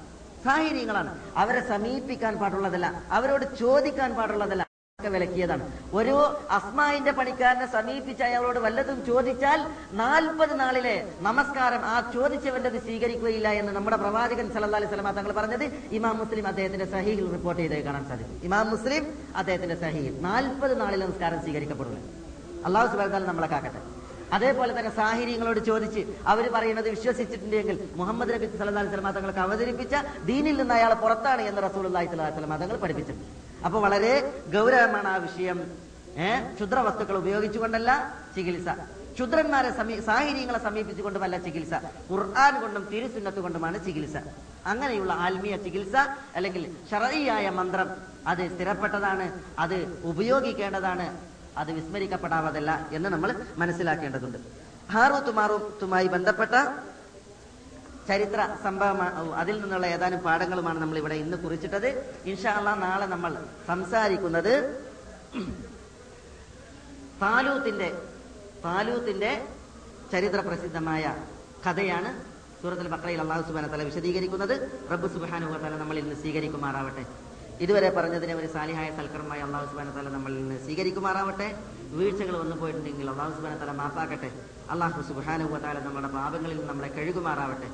സാഹിര്യങ്ങളാണ് അവരെ സമീപിക്കാൻ പാടുള്ളതല്ല അവരോട് ചോദിക്കാൻ പാടുള്ളതല്ല. വിലക്കിയതാണ്. ഒരു അസ്മായിന്റെ പണിക്കാരനെ സമീപിച്ച് അയാളോട് വല്ലതും ചോദിച്ചാൽ നാൽപ്പത് നാളിലെ നമസ്കാരം ആ ചോദിച്ചവന്റേത് സ്വീകരിക്കുകയില്ല എന്ന് നമ്മുടെ പ്രവാചകൻ സല്ലല്ലാഹു അലൈഹി തങ്ങൾ പറഞ്ഞത് ഇമാം മുസ്ലിം അദ്ദേഹത്തിന്റെ സഹീഹിൽ റിപ്പോർട്ട് ചെയ്തേ കാണാൻ സാധിക്കും. ഇമാം മുസ്ലിം അദ്ദേഹത്തിന്റെ സഹീഹിൽ നാൽപ്പത് നാളിലെ നമസ്കാരം സ്വീകരിക്കപ്പെടില്ല അള്ളാഹു സുബാൻ നമ്മളെ കാക്കട്ടെ. അതേപോലെ തന്നെ സാഹിര്യങ്ങളോട് ചോദിച്ച് അവർ പറയുന്നത് വിശ്വസിച്ചിട്ടുണ്ടെങ്കിൽ മുഹമ്മദ് നബി സല്ലല്ലാഹു സ്വലമ തങ്ങൾക്ക് അവതരിപ്പിച്ച ദീനിൽ നിന്ന് അയാൾ പുറത്താണ് എന്ന് അലൈഹി വസല്ലം തങ്ങൾ പഠിപ്പിച്ചിട്ടുണ്ട് അപ്പൊ വളരെ ഗൗരവമാണ് ആ വിഷയം. ഏഹ് ക്ഷുദ്ര വസ്തുക്കൾ ഉപയോഗിച്ചുകൊണ്ടല്ല ചികിത്സ. ക്ഷുദ്രന്മാരെ സമീ സാഹിര്യങ്ങളെ സമീപിച്ചുകൊണ്ടുമല്ല ചികിത്സ. ഖുർആൻ കൊണ്ടും തിരുസുന്നത്ത് കൊണ്ടുമാണ് ചികിത്സ. അങ്ങനെയുള്ള ആത്മീയ ചികിത്സ അല്ലെങ്കിൽ ഷറയിയായ മന്ത്രം അത് സ്ഥിരപ്പെട്ടതാണ് അത് ഉപയോഗിക്കേണ്ടതാണ്. അത് വിസ്മരിക്കപ്പെടാവതല്ല എന്ന് നമ്മൾ മനസ്സിലാക്കേണ്ടതുണ്ട്. ഹാറു തുമാറുമായി ബന്ധപ്പെട്ട ചരിത്ര സംഭവം അതിൽ നിന്നുള്ള ഏതാനും പാഠങ്ങളുമാണ് നമ്മൾ ഇവിടെ ഇന്ന് കുറിച്ചിട്ടത്. ഇൻഷാ അള്ളാ നാളെ നമ്മൾ സംസാരിക്കുന്നത് താലൂത്തിന്റെ താലൂത്തിന്റെ ചരിത്ര പ്രസിദ്ധമായ കഥയാണ് സൂറത്തുൽ ബക്രയിൽ അള്ളാഹു സുബാന തല വിശദീകരിക്കുന്നത്. റബ്ബു സുബാനു തല നമ്മളിൽ നിന്ന് സ്വീകരിക്കുമാറാവട്ടെ. ഇതുവരെ പറഞ്ഞതിനെ ഒരു സാലിഹായ സൽക്കർമായി അള്ളാഹു സുബാന തല നമ്മളിൽ നിന്ന് സ്വീകരിക്കുമാറാവട്ടെ. വീഴ്ചകൾ വന്നു പോയിട്ടുണ്ടെങ്കിൽ അള്ളാഹു സുബാന തല മാപ്പാക്കട്ടെ. അള്ളാഹു സുബാനു താല നമ്മുടെ പാപങ്ങളിൽ നമ്മളെ കഴുകുമാറാവട്ടെ.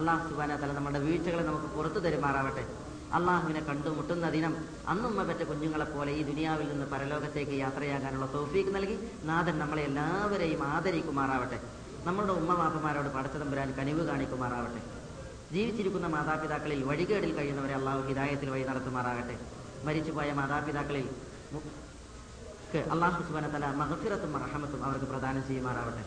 അള്ളാഹു സുബാന തല നമ്മുടെ വീഴ്ചകളെ നമുക്ക് പുറത്തു തരുമാറാവട്ടെ. അള്ളാഹുവിനെ കണ്ടുമുട്ടുന്ന ദിനം അന്നുമ്മ പറ്റ കുഞ്ഞുങ്ങളെ പോലെ ഈ ദുനിയാവിൽ നിന്ന് പരലോകത്തേക്ക് യാത്രയാകാനുള്ള തോഫീക്ക് നൽകി നാഥൻ നമ്മളെ എല്ലാവരെയും ആദരിക്കുമാറാവട്ടെ. നമ്മളുടെ ഉമ്മമാപ്പന്മാരോട് പടച്ചതമ്പുരാൻ കനിവ് കാണിക്കുമാറാവട്ടെ. ജീവിച്ചിരിക്കുന്ന മാതാപിതാക്കളിൽ വഴികേടിൽ കഴിയുന്നവരെ അള്ളാഹു ഹിദായത്തിൽ വഴി നടത്തുമാറാകട്ടെ. മരിച്ചുപോയ മാതാപിതാക്കളിൽ അള്ളാഹു സുബാന തല മഹഫിറത്തും റഹമത്തും അവർക്ക് പ്രദാനം ചെയ്യുമാറാവട്ടെ.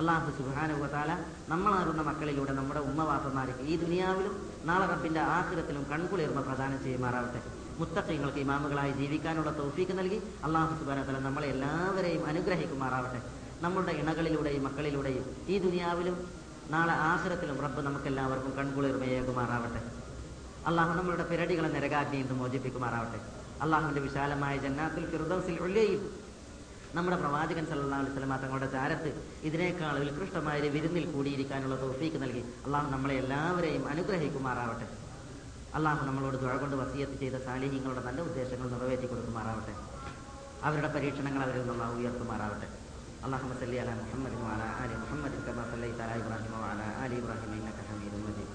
അള്ളാഹു സുബാനുവതാല നമ്മളാകുന്ന മക്കളിലൂടെ നമ്മുടെ ഉമ്മവാപ്പന്മാർക്ക് ഈ ദുനിയാവിലും നാളെ റബ്ബിന്റെ ആഹ്റത്തിലും കൺകുളിർമ പ്രദാനം ചെയ്യുമാറാവട്ടെ. മുത്തഖീങ്ങൾക്ക് ഇമാമുകളായി ജീവിക്കാനുള്ള തൗഫീക്ക് നൽകി അള്ളാഹു സുബാന തല നമ്മളെ എല്ലാവരെയും അനുഗ്രഹിക്കുമാറാവട്ടെ. നമ്മളുടെ ഇണകളിലൂടെയും മക്കളിലൂടെയും ഈ ദുനിയാവിലും നാളെ ആഹ്റത്തിലും റബ്ബ് നമുക്കെല്ലാവർക്കും കൺകുളിർമയേകുമാറാവട്ടെ. അള്ളാഹു നമ്മളുടെ പിരടികളെ നിരകാഗ്നിയിൽ നിന്ന് മോചിപ്പിക്കുമാറാവട്ടെ. അള്ളാഹുവിന്റെ വിശാലമായ ജന്നാത്തിൽ ഫിർദൗസിൽ ഉള്ളയിൽ നമ്മുടെ പ്രവാചകൻ സല്ലല്ലാഹു അലൈഹി വസല്ലം തങ്ങളുടെ ചാരത്ത് ഇതിനേക്കാൾ ഉത്കൃഷ്ടമായ ഒരു വിരുന്നിൽ കൂടിയിരിക്കാനുള്ള തോഫീക്ക് നൽകി. അള്ളാഹു നമ്മളെ എല്ലാവരെയും അനുഗ്രഹിക്കുമാറാവട്ടെ. അള്ളാഹു നമ്മളോട് തുഴ കൊണ്ട് വസീയത്ത് ചെയ്ത സാലിഹ്യങ്ങളുടെ നല്ല ഉദ്ദേശങ്ങൾ നിറവേറ്റി കൊടുക്കുമാറാവട്ടെ അവരുടെ പരീക്ഷണങ്ങൾ അവരിൽ നിന്നുള്ള ഉയർത്തുമാറാവട്ടെ. اللهم صل على محمد وعلى آل محمد كما صليت على إبراهيم وعلى آل إبراهيم إنك حميد مجيد.